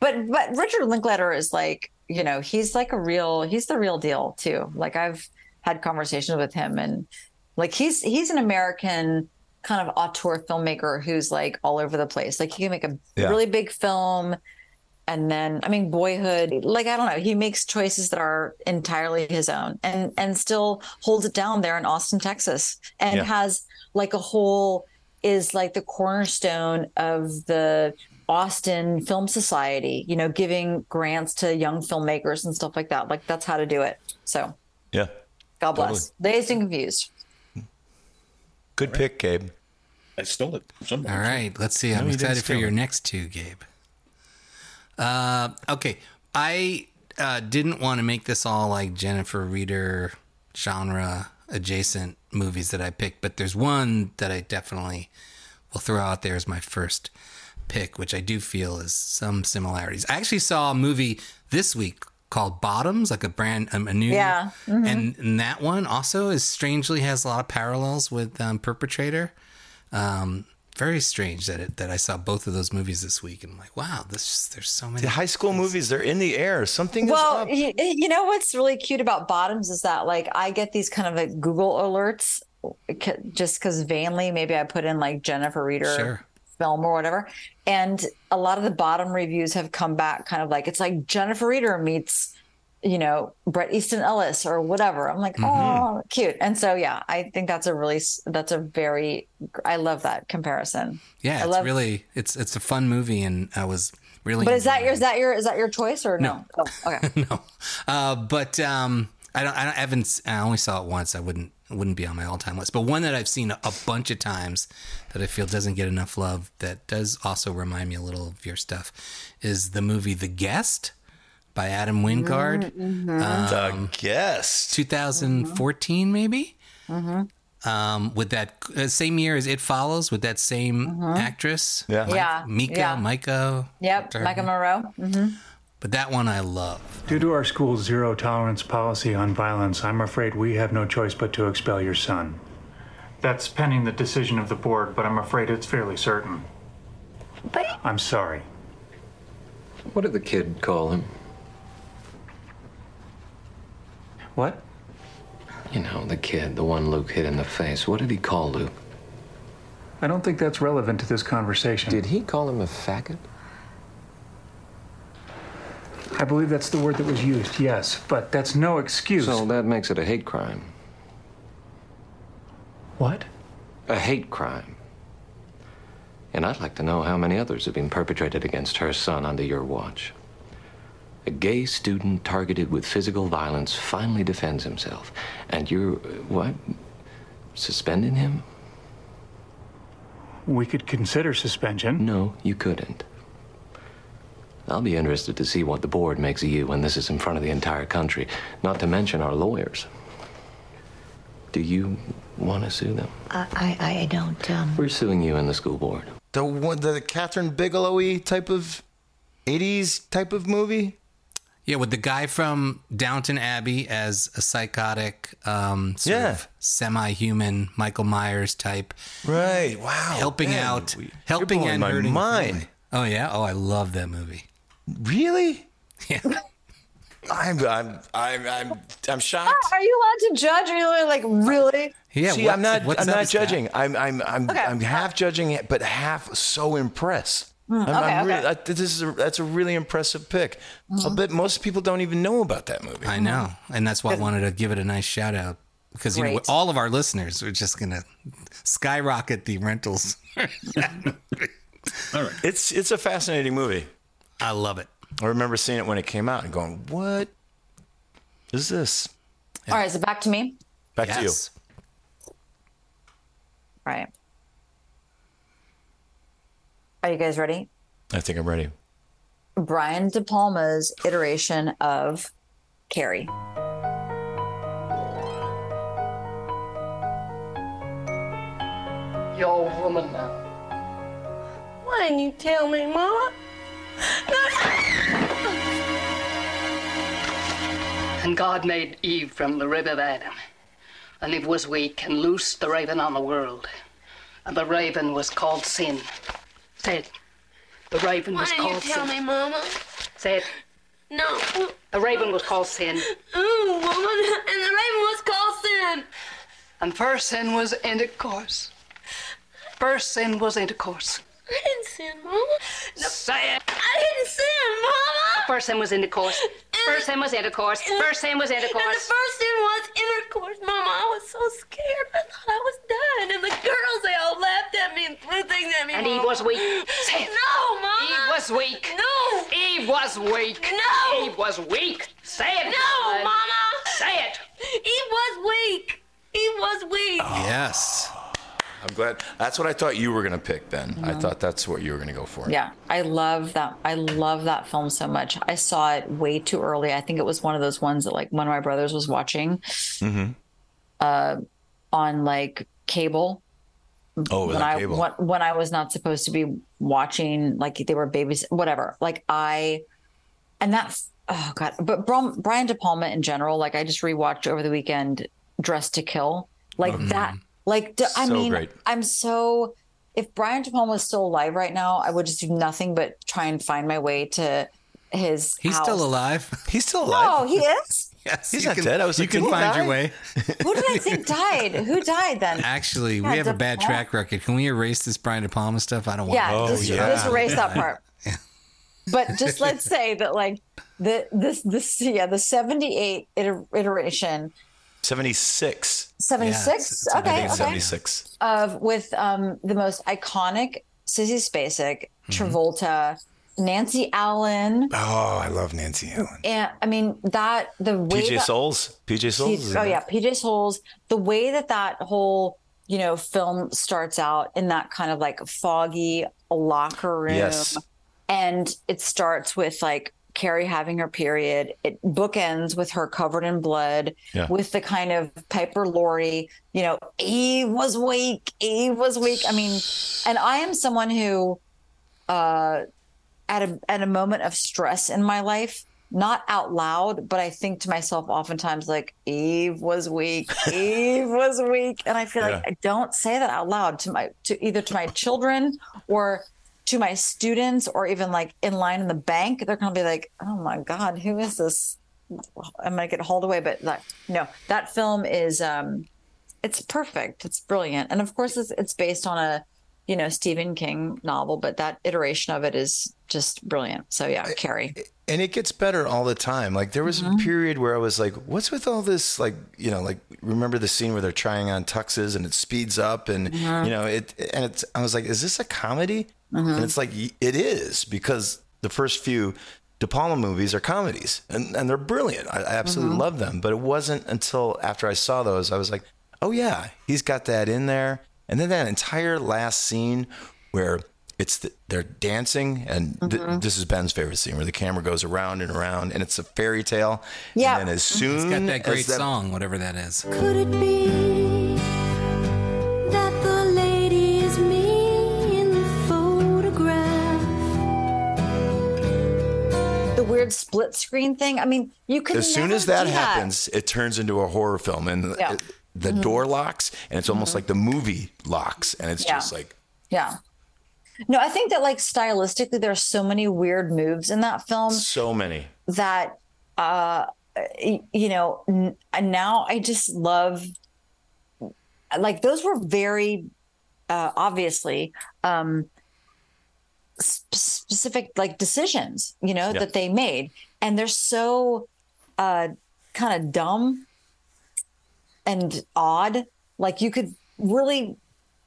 but but Richard Linklater is like you know he's like a real he's the real deal too. Like I've had conversations with him and like he's he's an American kind of auteur filmmaker who's like all over the place. Like he can make a Yeah. really big film and then I mean boyhood like I don't know he makes choices that are entirely his own and and still holds it down there in Austin Texas and Yeah. has like a whole is like the cornerstone of the Austin Film Society you know giving grants to young filmmakers and stuff like that like that's how to do it so Yeah. God bless Dazed and Confused Good pick, Gabe. I stole it. from somebody. All right, let's see. No, I'm you excited for your next two, Gabe. Uh, okay, I uh, didn't want to make this all like Jennifer Reeder genre adjacent movies that I picked, but there's one that I definitely will throw out there as my first pick, which I do feel is some similarities. I actually saw a movie this week called Bottoms, like a brand, um, a new, Yeah, mhm. and, and that one also is strangely has a lot of parallels with um, Perpetrator. Um, very strange that it, that I saw both of those movies this week, and I'm like, wow, this there's so many The high school movies, they're in the air. Something is well up. you, you know what's really cute about bottoms is that like i get these kind of like google alerts c- just because vainly maybe i put in like jennifer reeder Sure. film or whatever and a lot of the bottom reviews have come back kind of like it's like jennifer reeder meets you know, Bret Easton Ellis or whatever. I'm like, oh, cute. And so, yeah, I think that's a really, that's a very, I love that comparison. Yeah, I it's love, really it's it's a fun movie, and I was really. But is that your, is that your, is that your choice or no? Oh, okay. [laughs] no, uh, but um, I don't. I, don't, I haven't. I only saw it once. I wouldn't wouldn't be on my all time list. But one that I've seen a bunch of times that I feel doesn't get enough love. That does also remind me a little of your stuff. Is the movie The Guest by Adam Wingard? Mm-hmm. The Guest, 2014 maybe. Mm-hmm. Um, with that uh, same year as It Follows, with that same actress, Yeah. Mike- Yeah, Mika, yeah. Micah. Yep. Turner. Maika Monroe. hmm But that one I love. Due to our school's zero tolerance policy on violence, I'm afraid we have no choice but to expel your son. That's pending the decision of the board, but I'm afraid it's fairly certain. But I'm sorry. What did the kid call him? What? You know, the kid, the one Luke hit in the face. What did he call Luke? I don't think that's relevant to this conversation. Did he call him a faggot? I believe that's the word that was used, yes, but that's no excuse. So that makes it a hate crime. What? A hate crime. And I'd like to know how many others have been perpetrated against her son under your watch. A gay student targeted with physical violence finally defends himself. And you're, uh, what? Suspending him? We could consider suspension. No, you couldn't. I'll be interested to see what the board makes of you when this is in front of the entire country, not to mention our lawyers. Do you want to sue them? I, I, I don't. Um, We're suing you and the school board. The one, the Kathryn Bigelow type of '80s type of movie. Yeah, with the guy from Downton Abbey as a psychotic, um, sort Yeah. of semi-human Michael Myers type. Right. Wow. Helping man, out, we- helping you're and my hurting. mind. Oh yeah. Oh, I love that movie. Really? [laughs] Yeah. I'm I'm I'm I'm I'm shocked. Are you allowed to judge? Are you like really? Yeah. See, what's- I'm not I'm not with that? judging. I'm I'm I'm Okay. I'm half judging it, but half so impressed. Mm, I'm, okay, I'm okay. really, I, this is a, that's a really impressive pick. I bet most people don't even know about that movie. I know, and that's why I wanted to give it a nice shout out because you know all of our listeners are just gonna skyrocket the rentals. [laughs] All right. It's it's a fascinating movie. I love it. I remember seeing it when it came out and going, "What is this?" All right. is it back to me. Back to you. Yes. All right. Are you guys ready? I think I'm ready. Brian De Palma's iteration of Carrie. You're a woman now. Why didn't you tell me, Mama? And God made Eve from the rib of Adam. And Eve was weak and loosed the raven on the world. And the raven was called sin. Say it. The raven Why was didn't you called tell me, Mama? Say it. No. The raven was called sin. Ooh, woman. And the raven was called sin. And first sin was intercourse. First sin was intercourse. I didn't sin, Mama. No, Say it. I didn't sin, Mama. First sin was intercourse. First sin was intercourse. First sin was intercourse. And the first sin was intercourse, Mama. I was so scared. I thought I was dying, and the girls they all laughed at me and threw things at me. And Eve was weak. Say it. No, Mama. Eve was weak. No. Eve was weak. No. Eve was weak. Say it. No, woman. Mama. Say it. Eve was weak. Eve was weak. Yes. I'm glad. That's what I thought you were going to pick. Then I thought that's what you were going to go for. Yeah, I love that. I love that film so much. I saw it way too early. I think it was one of those ones that like one of my brothers was watching Mm-hmm. uh, on like cable. Oh, when I when, when I was not supposed to be watching, like they were babies, whatever. Like I, and that's oh god. But Brian De Palma in general, like I just rewatched over the weekend, Dressed to Kill, like Mhm. that. Like d- I So mean, great. I'm so. If Brian De Palma was still alive right now, I would just do nothing but try and find my way to his. He's house. still alive. [laughs] He's still alive. No, he is. [laughs] Yes, He's not can- dead. I was you like, can did he find your way. Who did I think died? Who died then? Actually, Yeah, we have a bad Palma. track record. Can we erase this Brian De Palma stuff? I don't want. Yeah, Oh, just, yeah. just erase that part. [laughs] but just let's say that like the this this yeah the 78 iteration 76. 76 I okay okay 76. of with um the most iconic Sissy Spacek, Mm-hmm. Travolta, Nancy Allen, Oh, I love Nancy Allen. and I mean that the way PJ that, Soles. PJ Soles. Oh yeah. PJ Soles. The way that that whole you know film starts out in that kind of like foggy locker room, Yes. and it starts with like Carrie having her period. It bookends with her covered in blood, Yeah. with the kind of Piper Laurie. You know, Eve was weak. Eve was weak. I mean, and I am someone who, uh, at a at a moment of stress in my life, not out loud, but I think to myself oftentimes like Eve was weak, [laughs] Eve was weak, and I feel like I don't say that out loud to my to either to my children or to my students or even like in line in the bank. They're gonna be like, oh my god, who is this? I'm gonna get hauled away, but like no, that film is um, it's perfect, it's brilliant, and of course it's it's based on a you know Stephen King novel, but that iteration of it is just brilliant. So yeah, Carrie. and it gets better all the time. Like there was Mm-hmm. a period where I was like, "What's with all this?" Like you know, like remember the scene where they're trying on tuxes and it speeds up, and Mhm. you know it. And it's I was like, "Is this a comedy?" Mhm. And it's like it is because the first few De Palma movies are comedies, and and they're brilliant. I, I absolutely Mhm. love them. But it wasn't until after I saw those, I was like, "Oh yeah, he's got that in there." And then that entire last scene where it's the, they're dancing, and th- Mhm. this is Ben's favorite scene where the camera goes around and around, and it's a fairy tale. Yeah. And then as soon It's got that great as that, song, whatever that is. Could it be that the lady is me in the photograph? The weird split screen thing. I mean, you could as soon as that do happens, it turns into a horror film, and Yeah. it- the Mhm. door locks, and it's almost like the movie locks, and it's Yeah. just like Yeah. No, I think that like stylistically, there's so many weird moves in that film so many. that, uh, you know, n- now I just love, like, those were very, uh, obviously, um, sp- specific like decisions, you know, Yeah. that they made. And they're so, uh, kind of dumb and odd. Like, you could really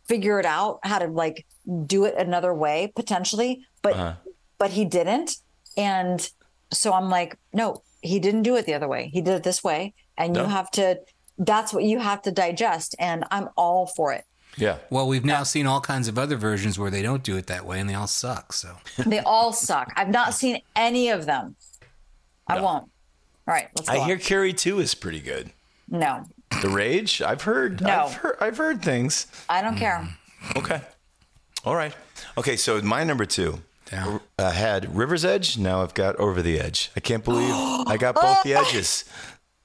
figure it out how to like do it another way potentially but Uh-huh. but he didn't and so i'm like no he didn't do it the other way he did it this way and you have to that's what you have to digest and i'm all for it Yeah. Well, we've now seen all kinds of other versions where they don't do it that way, and they all suck. So [laughs] they all suck i've not seen any of them i won't all right let's go I on. hear Carrie Two is pretty good. no The Rage, I've heard. No. I've heard. I've heard things. i don't care Okay. All right. Okay. So my number two uh, had River's Edge. Now I've got Over the Edge. I can't believe I got both the [gasps] edges.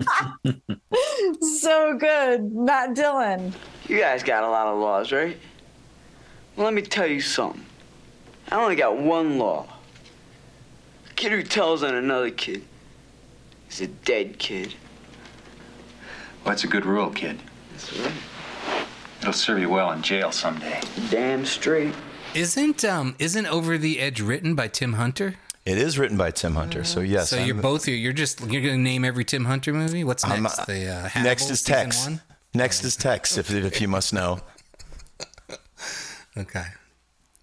[laughs] so good matt dillon You guys got a lot of laws, right? Well, let me tell you something. I only got one law. A kid who tells on another kid is a dead kid. Well, that's a good rule, kid. That's right. It'll serve you well in jail someday. Damn straight. isn't um isn't Over the Edge written by Tim Hunter? It is written by Tim Hunter. So yes. so you're I'm- both you're just you're gonna name every Tim Hunter movie. What's I'm, next? uh, the uh, next is season Tex. one? Next is Tex. If if you must know. [laughs] Okay.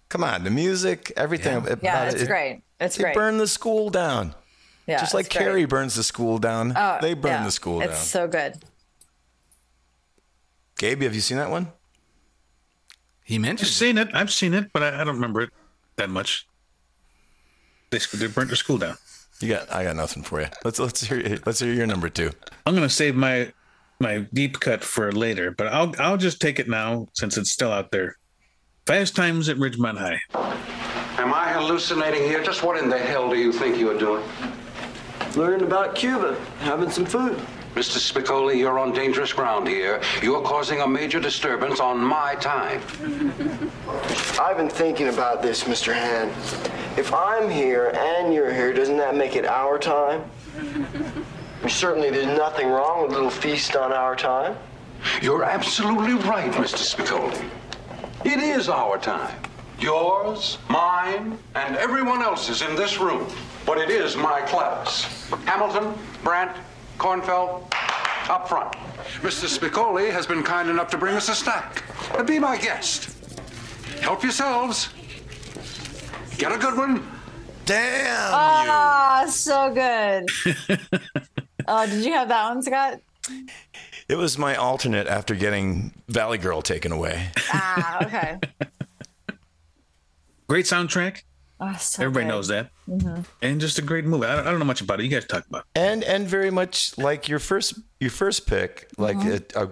Come on, the music, everything. about yeah it, it's it- great it's It great burned the school down. yeah Just like. Carrie burns the school down. Oh, they burn yeah. the school it's down. so good Gabe, have you seen that one? He mentioned. I've seen it. I've seen it, but I, I don't remember it that much. They, they burnt their school down. You got. I got nothing for you. Let's let's hear let's hear your number two. I'm gonna save my my deep cut for later, but I'll I'll just take it now since it's still out there. Fast Times at Ridgemont High. Am I hallucinating here? Just what in the hell do you think you're doing? Learning about Cuba, having some food. Mr. Spicoli, you're on dangerous ground here. You're causing a major disturbance on my time. I've been thinking about this, Mr. Han. If I'm here and you're here, doesn't that make it our time? Certainly, there's nothing wrong with a little feast on our time. You're absolutely right, Mr. Spicoli. It is our time. Yours, mine, and everyone else's in this room. But it is my class. Hamilton, Brandt, Kornfeld, up front. Mr. Spicoli has been kind enough to bring us a snack. Uh, Be my guest. Help yourselves. Get a good one. Damn Ah, so good. [laughs] oh, did you have that one, Scott? It was my alternate after getting Valley Girl taken away. Ah, okay. [laughs] Great soundtrack. Oh, so Everybody good. knows that. Mhm. And just a great movie. I don't, I don't know much about it. You guys talk about it. and and very much like your first your first pick, like Mhm. a, a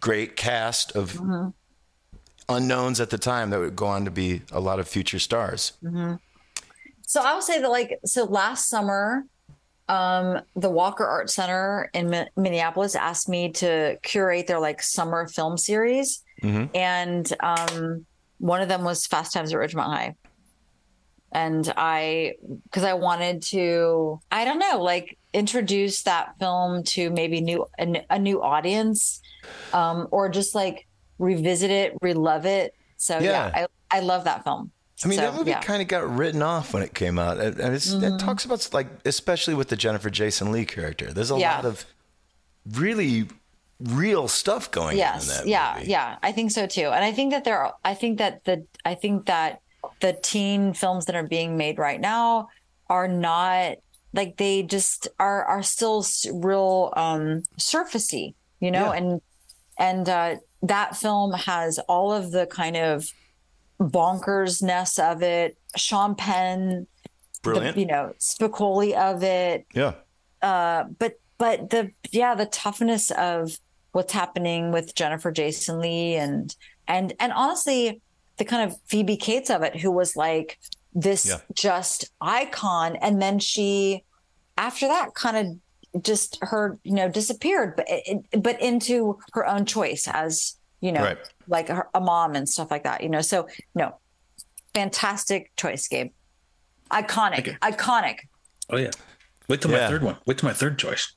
great cast of Mhm. unknowns at the time that would go on to be a lot of future stars. hmm So I will say that, like, so last summer, um, the Walker Art Center in Mi- Minneapolis asked me to curate their like summer film series, Mm-hmm. and um, one of them was Fast Times at Ridgemont High. And I, because I wanted to, I don't know, like introduce that film to maybe new a new audience, um, or just like revisit it, relove it. So yeah, Yeah. I I love that film. I mean, So, that movie yeah. kind of got written off when it came out, and Mhm. it talks about like, especially with the Jennifer Jason Lee character. There's a Yeah. lot of really real stuff going on in yes that. yeah yeah i think so too and i think that there are i think that the i think that the teen films that are being made right now are not like they just are are still real um surfacey you know Yeah. and and uh that film has all of the kind of bonkersness of it sean penn the- Brilliant. you know spicoli of it Yeah. uh but but the yeah the toughness of what's happening with jennifer jason lee and and and honestly the kind of phoebe cates of it who was like this Yeah. just icon and then she after that kind of just her you know disappeared but it, but into her own choice as you know Right. like her, a mom and stuff like that you know so no fantastic choice gabe iconic okay. iconic Oh yeah. Wait till Yeah. my third one. Wait till my third choice.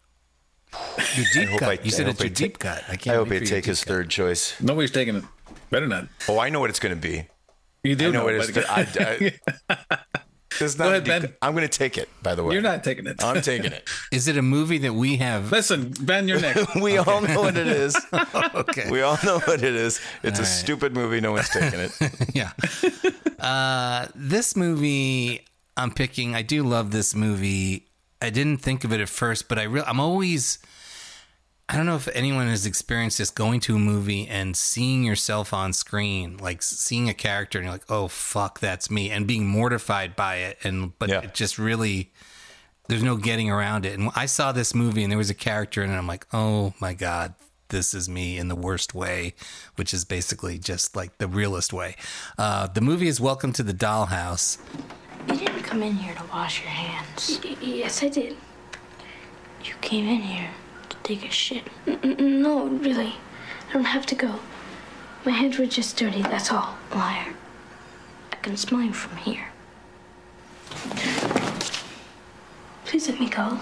Your deep I cut. I- you I said hope it's your deep take- cut. I I can't I hope he they take his third choice. Nobody's taking it. Better not. Oh, I know what it's going to be. You do I know, know, what it's. but- I, I, it's not [laughs] Go a ahead, deep- Ben. I'm going to take it. By the way, You're not taking it. I'm taking it. [laughs] Is it a movie that we have? Listen, Ben, you're next. [laughs] we all know what it is. okay. We all know what it is. It's a All right. stupid movie. No one's taking it. yeah. Uh, this movie I'm picking, I do love this movie. I didn't think of it at first, but I real I'm always I don't know if anyone has experienced this going to a movie and seeing yourself on screen, like seeing a character and you're like, "Oh fuck, that's me," and being mortified by it and but it just really there's no getting around it. And I saw this movie and there was a character in it and I'm like, "Oh my god, this is me in the worst way," which is basically just like the realest way. Uh, the movie is Welcome to the Dollhouse. You didn't come in here to wash your hands. yes, I did. You came in here to take a shit. no, really. I don't have to go. My hands were just dirty, that's all. Liar. I can smell you from here. Please let me go.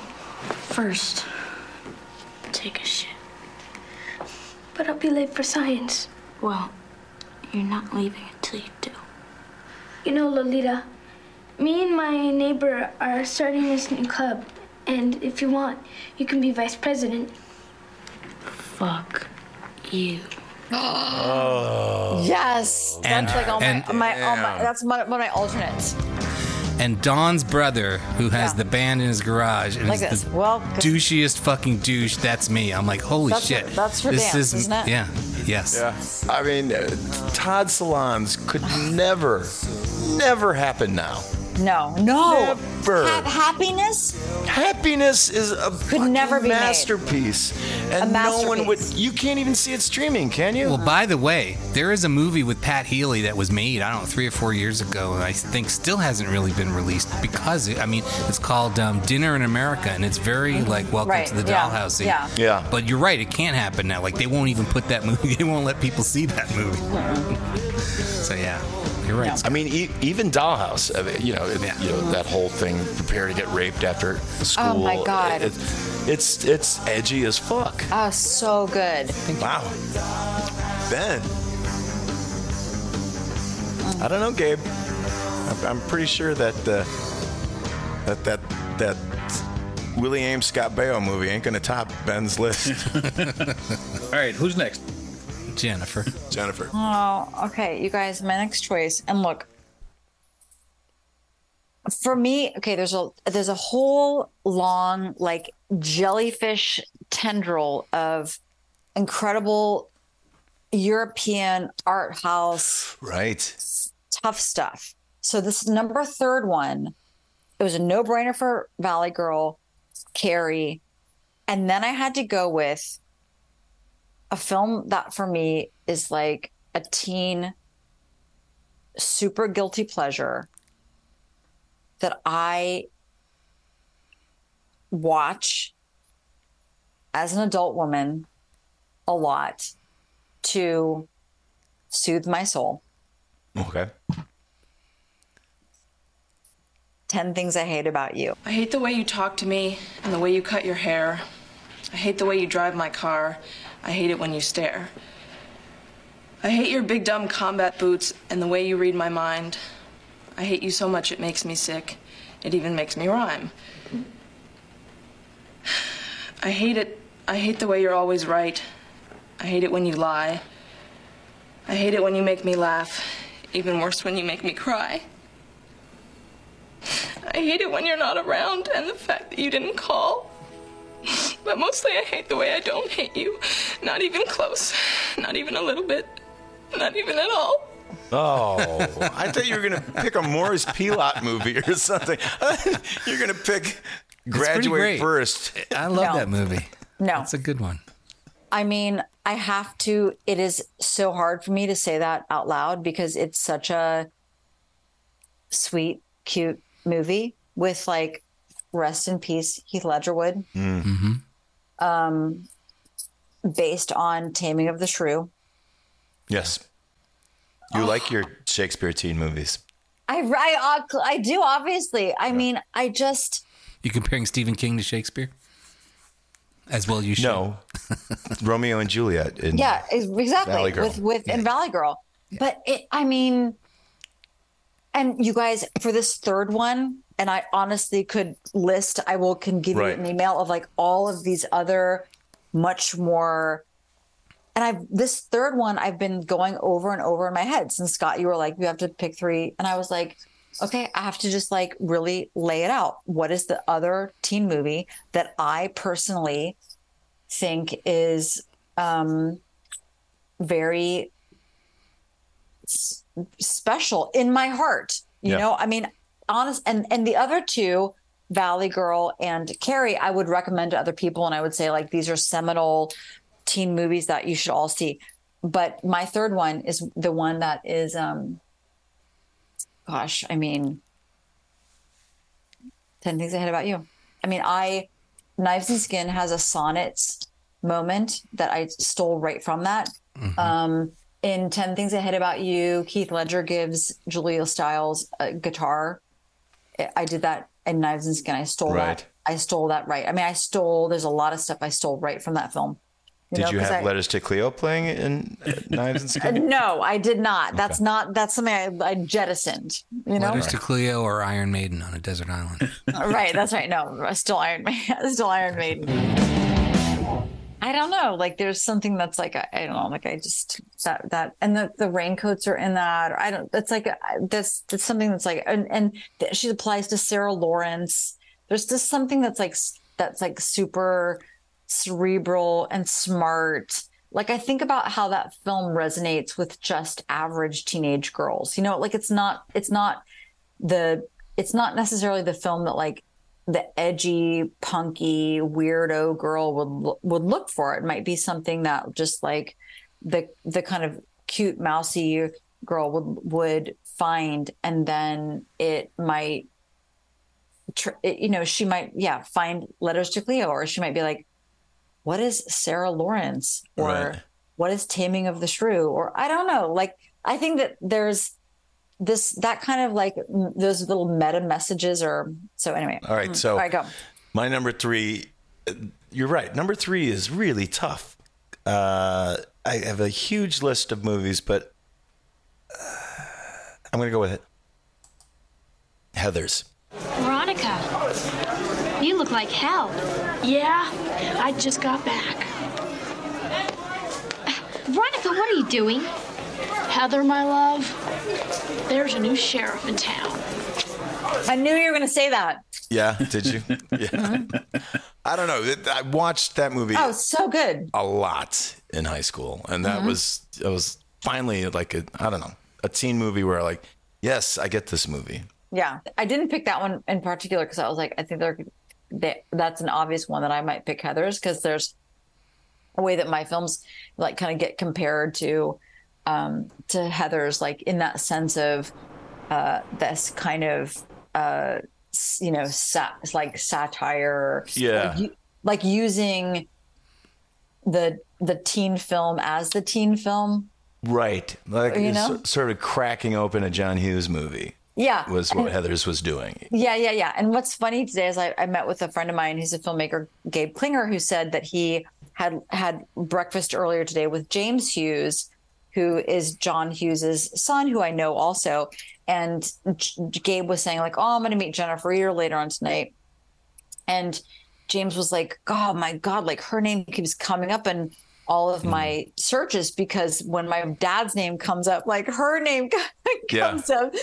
First, take a shit. But I'll be late for science. Well, you're not leaving until you do. You know, Lolita, me and my neighbor are starting this new club, and if you want, you can be vice president. Fuck you. Oh. Yes, And- that's like all and- my, my, all my that's my, one of my alternates. And Don's brother, who has Yeah. the band in his garage, and Like is this. the Well, douchiest fucking douche. That's me. I'm like, holy That's shit. for- that's for dance, isn't it? Yeah. Yes. Yeah. I mean, uh, Todd Solondz could never, never happen now. No, no. Never. Ha- happiness Happiness is a could never be made. Masterpiece, and no one would. You can't even see it streaming, can you? Well, by the way, there is a movie with Pat Healy that was made, I don't know, three or four years ago, and I think still hasn't really been released because, it, I mean, it's called um, Dinner in America, and it's very like Welcome Right, to the yeah, Dollhouse. yeah. Yeah. But you're right, it can't happen now. Like, they won't even put that movie, [laughs] they won't let people see that movie. [laughs] so, yeah, you're right. I mean, e- even Dollhouse. You know, it, you know that whole thing. Prepare to get raped after school. Oh, my God. It- it's it's edgy as fuck. Oh, so good. Wow. Ben. I don't know, Gabe. I'm, I'm pretty sure that uh, that that that Willie Aames Scott Baio movie ain't gonna top Ben's list. [laughs] All right, who's next? Jennifer. Jennifer. Oh, okay. You guys, my next choice. And look, for me, okay, there's a there's a whole long like jellyfish tendril of incredible European art house Right. tough stuff. So this number third one, it was a no brainer for Valley Girl, Carrie, and then I had to go with a film that for me is like a teen super guilty pleasure that I watch as an adult woman a lot to soothe my soul. Okay. 10 things I hate about you. I hate the way you talk to me and the way you cut your hair. I hate the way you drive my car. I hate it when you stare. I hate your big dumb combat boots and the way you read my mind. I hate you so much it makes me sick. It even makes me rhyme. I hate it. I hate the way you're always right. I hate it when you lie. I hate it when you make me laugh. Even worse when you make me cry. I hate it when you're not around and the fact that you didn't call. But mostly I hate the way I don't hate you. Not even close. Not even a little bit. Not even at all. Oh, I thought you were gonna pick a Maurice Pialat movie or something. [laughs] You're gonna pick Graduate. First. I love No. that movie. No. It's a good one. I mean, I have to, it is so hard for me to say that out loud because it's such a sweet, cute movie with like rest in peace, Heath Ledgerwood, Mm-hmm. um, based on Taming of the Shrew. Yes. You like your Shakespeare teen movies. I, I, I do, obviously. I mean, I just, You comparing Stephen King to Shakespeare? As well you should. No. [laughs] Romeo and Juliet. In yeah, exactly. Valley Girl. With, with, in Valley Girl. But it, I mean, and you guys, for this third one, and I honestly could list, I will can give Right. you an email of like all of these other much more. And I've this third one I've been going over and over in my head since Scott, you were like, you have to pick three. And I was like, okay, I have to just like really lay it out. What is the other teen movie that I personally think is um very s- special in my heart. You Yeah. know, I mean, honest and and the other two, Valley Girl and Carrie, I would recommend to other people, and I would say like these are seminal teen movies that you should all see. But my third one is the one that is, um gosh, I mean, ten things I hate about you. I mean, I Knives and Skin has a sonnets moment that I stole right from that. Um, in 10 Things I Hate About You, Heath Ledger gives Julia Stiles a guitar. I- I did that in Knives and Skin. I stole Right. that. I stole that right. I mean, I stole, there's a lot of stuff I stole right from that film. Did know, you 'cause have I- Letters to Cleo playing in uh, Knives and [laughs] Uh, Skin? no, I did not. That's not, that's something I, I jettisoned, you know? Letters to Cleo or Iron Maiden on a desert island. [laughs] right. That's right. No, still Iron Maiden. [laughs] Still Iron Maiden. I don't know. Like there's something that's like I, I don't know. Like I just that that and the the raincoats are in that. Or I don't. That's like that's that's something that's like and and th- she applies to Sarah Lawrence. There's just something that's like that's like super cerebral and smart. Like I think about how that film resonates with just average teenage girls. You know, like it's not it's not the it's not necessarily the film that like the edgy, punky, weirdo girl would would look for. It might be something that just like the the kind of cute, mousy girl would would find, and then it might, tr- you know, she might yeah find letters to Cleo, or she might be like, what is Sarah Lawrence, or Right. what is Taming of the Shrew, or I don't know. Like I think that there's this that kind of like those little meta messages or so anyway All right, Mm. so all right go my number three, uh, you're right. Number three is really tough. Uh, I have a huge list of movies, but uh, I'm gonna go with it. Heather's. Veronica, you look like hell. Yeah, I just got back. Veronica, what are you doing? Heather, my love, there's a new sheriff in town. I knew you were going to say that. Yeah, did you? [laughs] yeah. I don't know. I watched that movie Oh, so good. a lot in high school, and that Mhm. was it was finally like a I don't know a teen movie where like yes, I get this movie. Yeah, I didn't pick that one in particular because I was like, I think they're, they, that's an obvious one that I might pick Heather's because there's a way that my films like kind of get compared to um, to Heather's, like in that sense of uh, this kind of uh, you know sat, like satire, Yeah. like, like using the the teen film as the teen film. Right, like You know? sort of cracking open a John Hughes movie Yeah, was what And- Heather's was doing. Yeah, yeah, yeah. And what's funny today is I, I met with a friend of mine who's a filmmaker, Gabe Klinger, who said that he had had breakfast earlier today with James Hughes, who is John Hughes's son, who I know also. And Gabe was saying like, "Oh, I'm going to meet Jennifer Reeder later on tonight," and James was like, "Oh my God, like her name keeps coming up in all of my searches because when my dad's name comes up, like her name [laughs] Yeah. comes up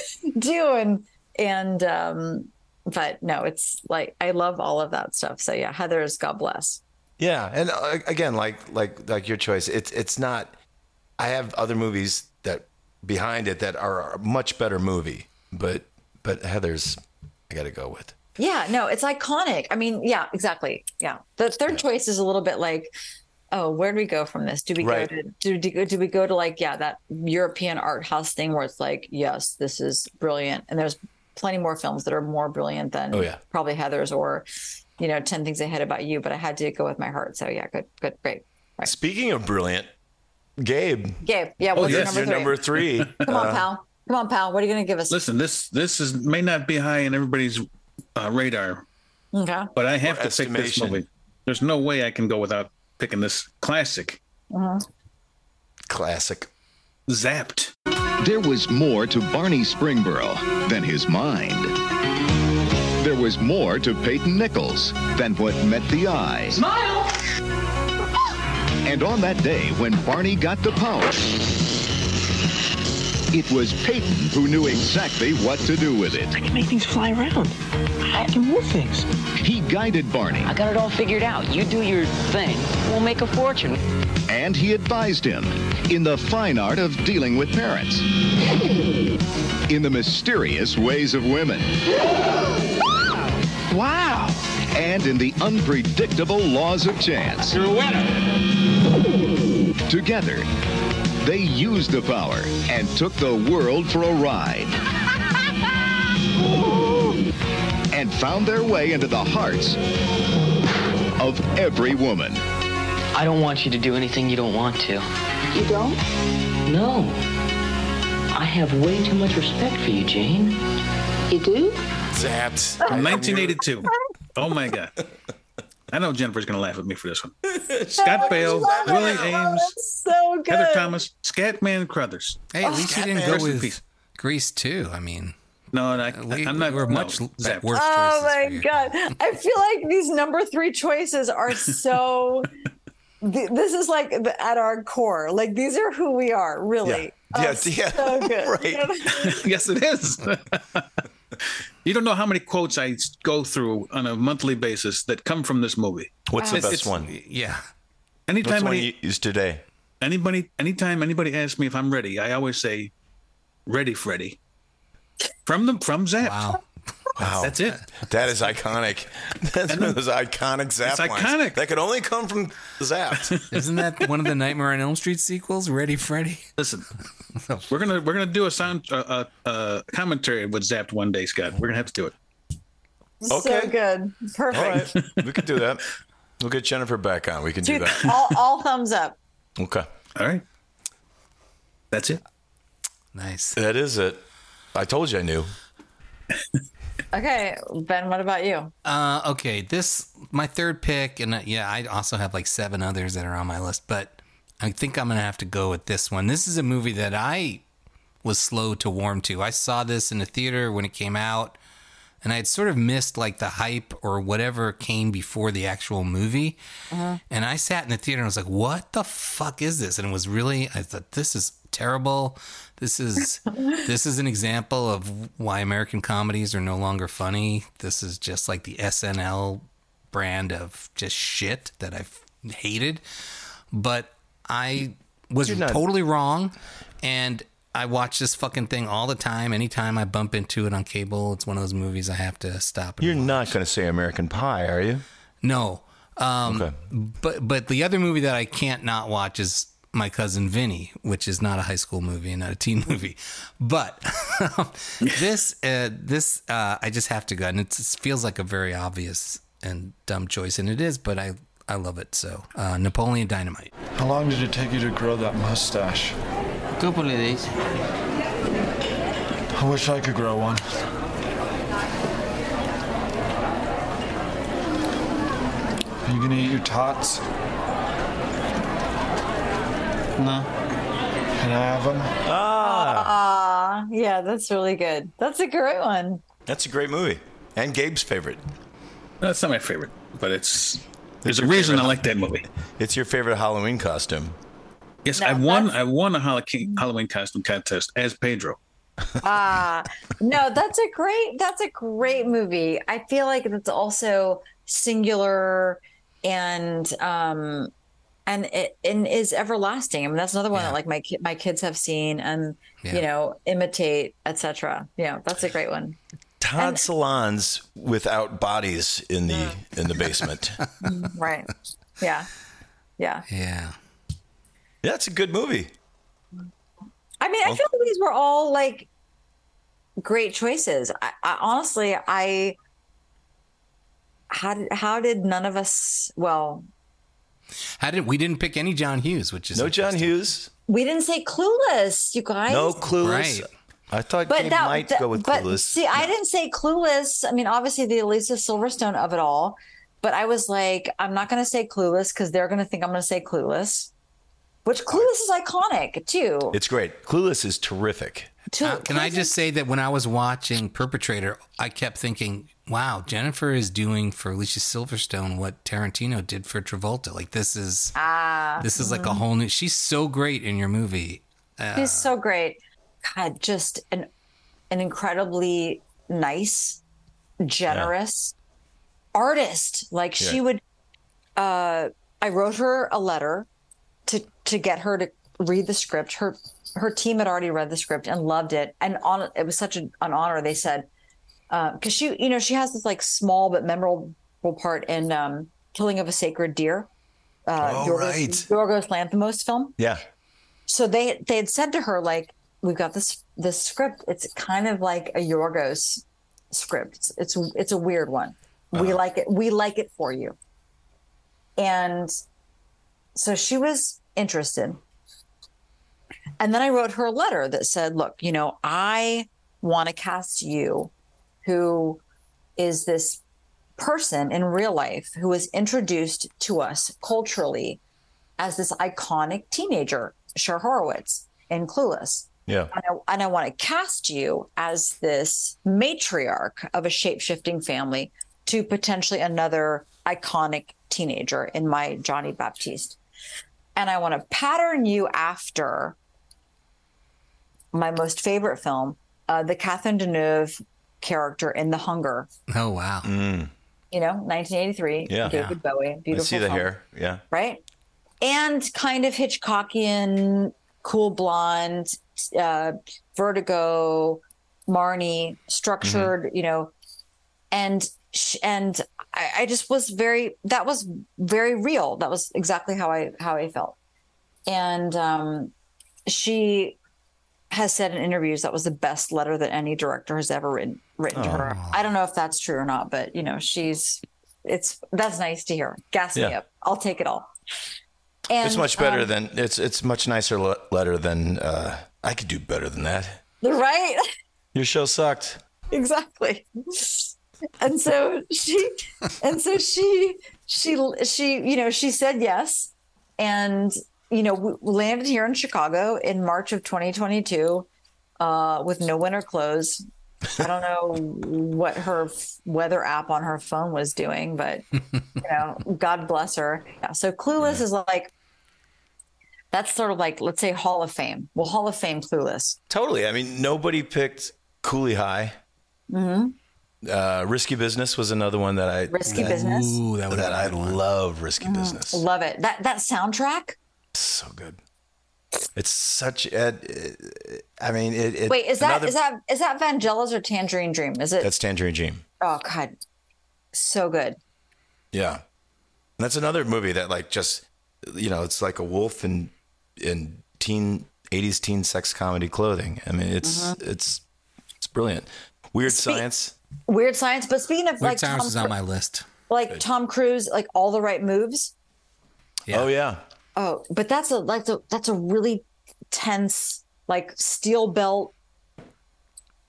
too." And and um, but no, it's like I love all of that stuff. So yeah, Heather's God bless. Yeah, and uh, again, like like like your choice, it's it's not. I have other movies that behind it that are a much better movie, but but Heather's, I got to go with. Yeah, no, it's iconic. I mean, yeah, exactly. Yeah, the third choice is a little bit like, oh, where do we go from this? Do we Right. go to do, do, do we go to like yeah that European art house thing where it's like yes, this is brilliant, and there's plenty more films that are more brilliant than Oh, yeah. probably Heather's or you know Ten Things I Hate About You, but I had to go with my heart. So yeah, good, good, great. Speaking of brilliant, Gabe. Gabe, yeah, Oh, what's yes. your Your number three? number three. [laughs] Come on, uh, pal. Come on, pal. What are you going to give us? Listen, this this is may not be high in everybody's uh, radar, Okay. but I have Or to pick this movie. There's no way I can go without picking this classic. Uh-huh. Classic. Zapped. There was more to Barney Springboro than his mind. There was more to Peyton Nichols than what met the eye. Smile! And on that day when Barney got the power, it was Peyton who knew exactly what to do with it. I can make things fly around. I can move things. He guided Barney. I got it all figured out. You do your thing. We'll make a fortune. And he advised him in the fine art of dealing with parents, in the mysterious ways of women. Wow! And in the unpredictable laws of chance. You're a winner! Together, they used the power and took the world for a ride. [laughs] And found their way into the hearts of every woman. I don't want you to do anything you don't want to. You don't? No. I have way too much respect for you, Jane. You do? Zapped. 1982. Oh my God. [laughs] I know Jennifer's going to laugh at me for this one. [laughs] Oh, Scott Baio, love Willie oh, it. Ames, So good. Heather Thomas, Scatman Crothers. Hey, at least you didn't Rest go with peace. Grease too. I mean, No, I, we, I'm not. we're no, much Zapped. worse Oh choices my for you. god! I feel like these number three choices are [laughs] so. th- this is like the, at our core. Like these are who we are, really. Yeah, Oh, yeah, so good. [laughs] right. yes, it is. You don't know how many quotes I go through on a monthly basis that come from this movie. What's the best it's- one? Yeah. Anytime What's one any, you used today? anybody, anytime anybody asks me if I'm ready, I always say, "Ready, Freddy." From the from Zapped. Wow. Wow, That's it. That is iconic. [laughs] That's one [laughs] of those iconic Zap It's lines. iconic. That could only come from Zapped. [laughs] Isn't that one of the Nightmare on Elm Street sequels? Ready, Freddy? Listen, we're gonna we're gonna do a sound uh, uh, uh, commentary with Zapped one day, Scott. We're gonna have to do it. So Okay. good. Perfect. right, we could do that. We'll get Jennifer back on. We can do that. all, all thumbs up. Okay, All right, that's it. Nice. that is it. I told you I knew. Okay, Ben. What about you? Uh, okay, this my third pick, and uh, yeah, I also have like seven others that are on my list, but I think I'm gonna have to go with this one. This is a movie that I was slow to warm to. I saw this in the theater when it came out, and I had sort of missed like the hype or whatever came before the actual movie. Uh-huh. And I sat in the theater and I was like, "What the fuck is this?" And it was really, I thought, "This is terrible. This is this is an example of why American comedies are no longer funny. This is just like the SNL brand of just shit that I've hated." But I was totally wrong, and I watch this fucking thing all the time. Anytime I bump into it on cable, it's one of those movies I have to stop. You're not going to say American Pie, are you? No. Um, But but the other movie that I can't not watch is My Cousin Vinny, which is not a high school movie and not a teen [laughs] movie. But [laughs] this uh, this uh, I just have to go, and it's, it feels like a very obvious and dumb choice, and it is. But I I love it so. Uh, Napoleon Dynamite. How long did it take you to grow that mustache? A couple of days. I wish I could grow one. Are you gonna eat your tots? No. Can I have them? Ah, Ah, yeah, that's really good. That's a great one. that's a great movie. And Gabe's favorite. That's not my favorite, but it's there's a your reason I like that movie. It's your favorite Halloween costume. Yes, No, I won. I won a Halloween Halloween costume contest as Pedro. ah no that's a great that's a great movie i feel like it's also singular and um and it and is everlasting i mean that's another one that like my my kids have seen and Yeah. you know imitate etc yeah that's a great one Todd Solondz without bodies in the mm. in the basement. [laughs] right yeah yeah Yeah. That's a good movie. I mean, I feel like these were all like great choices. I, I honestly, I how did how did none of us? Well, How did we didn't pick any John Hughes, which is No John Hughes. we didn't say clueless, you guys. No Clueless. I thought But Gabe that, might that- go with but Clueless. see, I didn't say clueless. I mean, obviously the Alicia Silverstone of it all, but I was like, I'm not going to say clueless because they're going to think I'm going to say clueless. Which clueless is iconic too. It's great. Clueless is terrific. Uh, can I just say that when I was watching Perpetrator, I kept thinking, "Wow, Jennifer is doing for Alicia Silverstone what Tarantino did for Travolta. Like this is Ah, this is like a mhm. whole new. She's so great in your movie. Uh, He's so great. God, just an an incredibly nice, generous artist. Like she would uh I wrote her a letter to to get her to read the script. Her her team had already read the script and loved it. And on it was such an, an honor. They said because she, you know, she has this like small but memorable part in um, "Killing of a Sacred Deer," uh, Oh, Yorgos, right. Yorgos Lanthimos film. Yeah. so they they had said to her like we've got this this script. It's kind of like a yorgos script. It's it's, it's a weird one. We like it we like it for you. And so she was interested. And then i wrote her a letter that said look you know i want to cast you who is this person in real life who was introduced to us culturally as this iconic teenager, Cher Horowitz in Clueless. Yeah. And I, and I want to cast you as this matriarch of a shape shifting family to potentially another iconic teenager in my Johnny Baptiste. And I want to pattern you after my most favorite film, uh, the Catherine Deneuve character in The Hunger. oh wow. You know, 1983. Yeah. David Bowie. I Beautiful. see the film hair. Yeah. right? And kind of Hitchcockian, cool blonde, uh, Vertigo, Marnie, structured, you know, and sh- and I, I just was very that was very real. That was exactly how I how I felt, and um, she has said in interviews that was the best letter that any director has ever written written to her. I don't know if that's true or not, but you know, she's it's that's nice to hear. Gas me Yeah. up. I'll take it all. And, it's much better um, than it's it's much nicer le- letter than uh, I could do better than that. right. [laughs] Your show sucked. exactly and so she and so she she she you know she said yes and you know we landed here in chicago in march of 2022 uh, with no winter clothes. I don't know [laughs] what her f- weather app on her phone was doing, but [laughs] you know, God bless her. Yeah. So Clueless is like that's sort of like let's say Hall of Fame. Well, Hall of Fame Clueless. Totally. I mean, nobody picked Cooley High. hmm Uh, Risky Business was another one that I Risky that, Business. Ooh, that, that I love Risky Business. Love it. That that soundtrack. So good. It's such a. I mean, it. it Wait, is that another- is that is that Vangelis or Tangerine Dream? Is it? That's Tangerine Dream. oh God, so good. Yeah, and that's another movie that like just you know it's like a wolf in in teen '80s teen sex comedy clothing. I mean, it's Mhm. it's it's brilliant. Weird Spe- Science. Weird Science. But speaking of Weird like Science Tom, is on Cru- my list. like Tom Cruise, like all the right moves. Oh yeah. Oh, but that's a like a, that's a really tense like steel belt,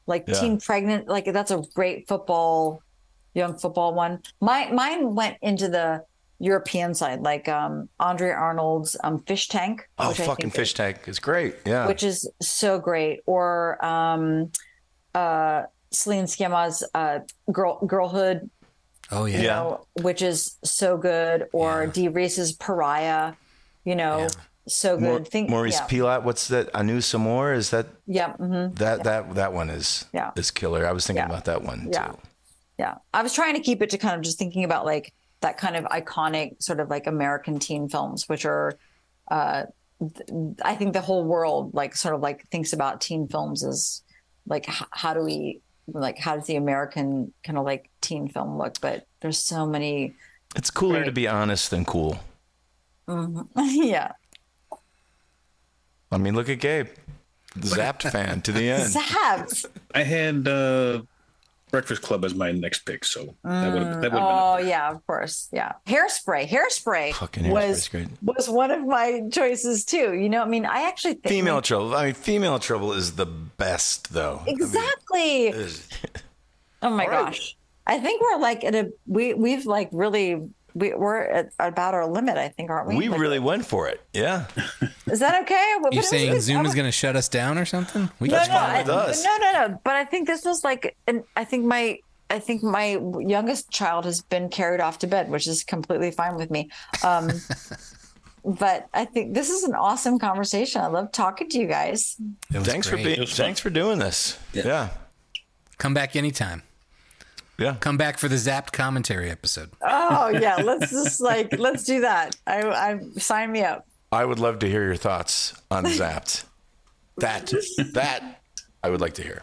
like Yeah. teen pregnant. Like that's a great football, young football one. My mine went into the European side, like um Andrea Arnold's um Fish Tank. Oh, fucking Fish Tank is great. Yeah. which is so great. Or um, uh, Celine Sciamma's uh, girl girlhood, Oh yeah. you know, which is so good. Or Dee Reese's Pariah, you know, so good. Mor- Think Maurice yeah. Pialat. What's that? À nos amours? Is that Yeah. hmm that that that one is Yeah. is killer. I was thinking Yeah. about that one Yeah. too. Yeah. I was trying to keep it to kind of just thinking about like that kind of iconic sort of like American teen films, which are, uh, th- I think the whole world like sort of like thinks about teen films as like h- how do we like how does the American kind of like teen film look? But there's so many. It's cooler to be honest than cool. Mhm. [laughs] yeah. I mean, look at Gabe, the Zapped fan to the [laughs] end. Zapped. I had uh, Breakfast Club as my next pick, so that would have Mm, that would have oh yeah, of course. Yeah. Hairspray. Hairspray Fucking was great. was one of my choices too. You know, I mean, I actually think Female trouble. I mean, female trouble is the best though. Exactly. Is- Oh my gosh. I think we're like at a we we've like really we, we're at about our limit, I think, aren't we? We Like, really went for it. Yeah. [laughs] is that okay? What- You what saying this? Zoom I is going to shut us down or something? We no, can no, fine I, us. no, no, no. But I think this was like, and I think my, I think my youngest child has been carried off to bed, which is completely fine with me. Um, [laughs] but I think this is an awesome conversation. I love talking to you guys. Thanks for being. It fun. Thanks for doing this. Yeah. Come back anytime. Yeah. Come back for the Zapped commentary episode. Oh yeah, let's just like let's do that. I, I sign me up. I would love to hear your thoughts on Zapped. that that I would like to hear.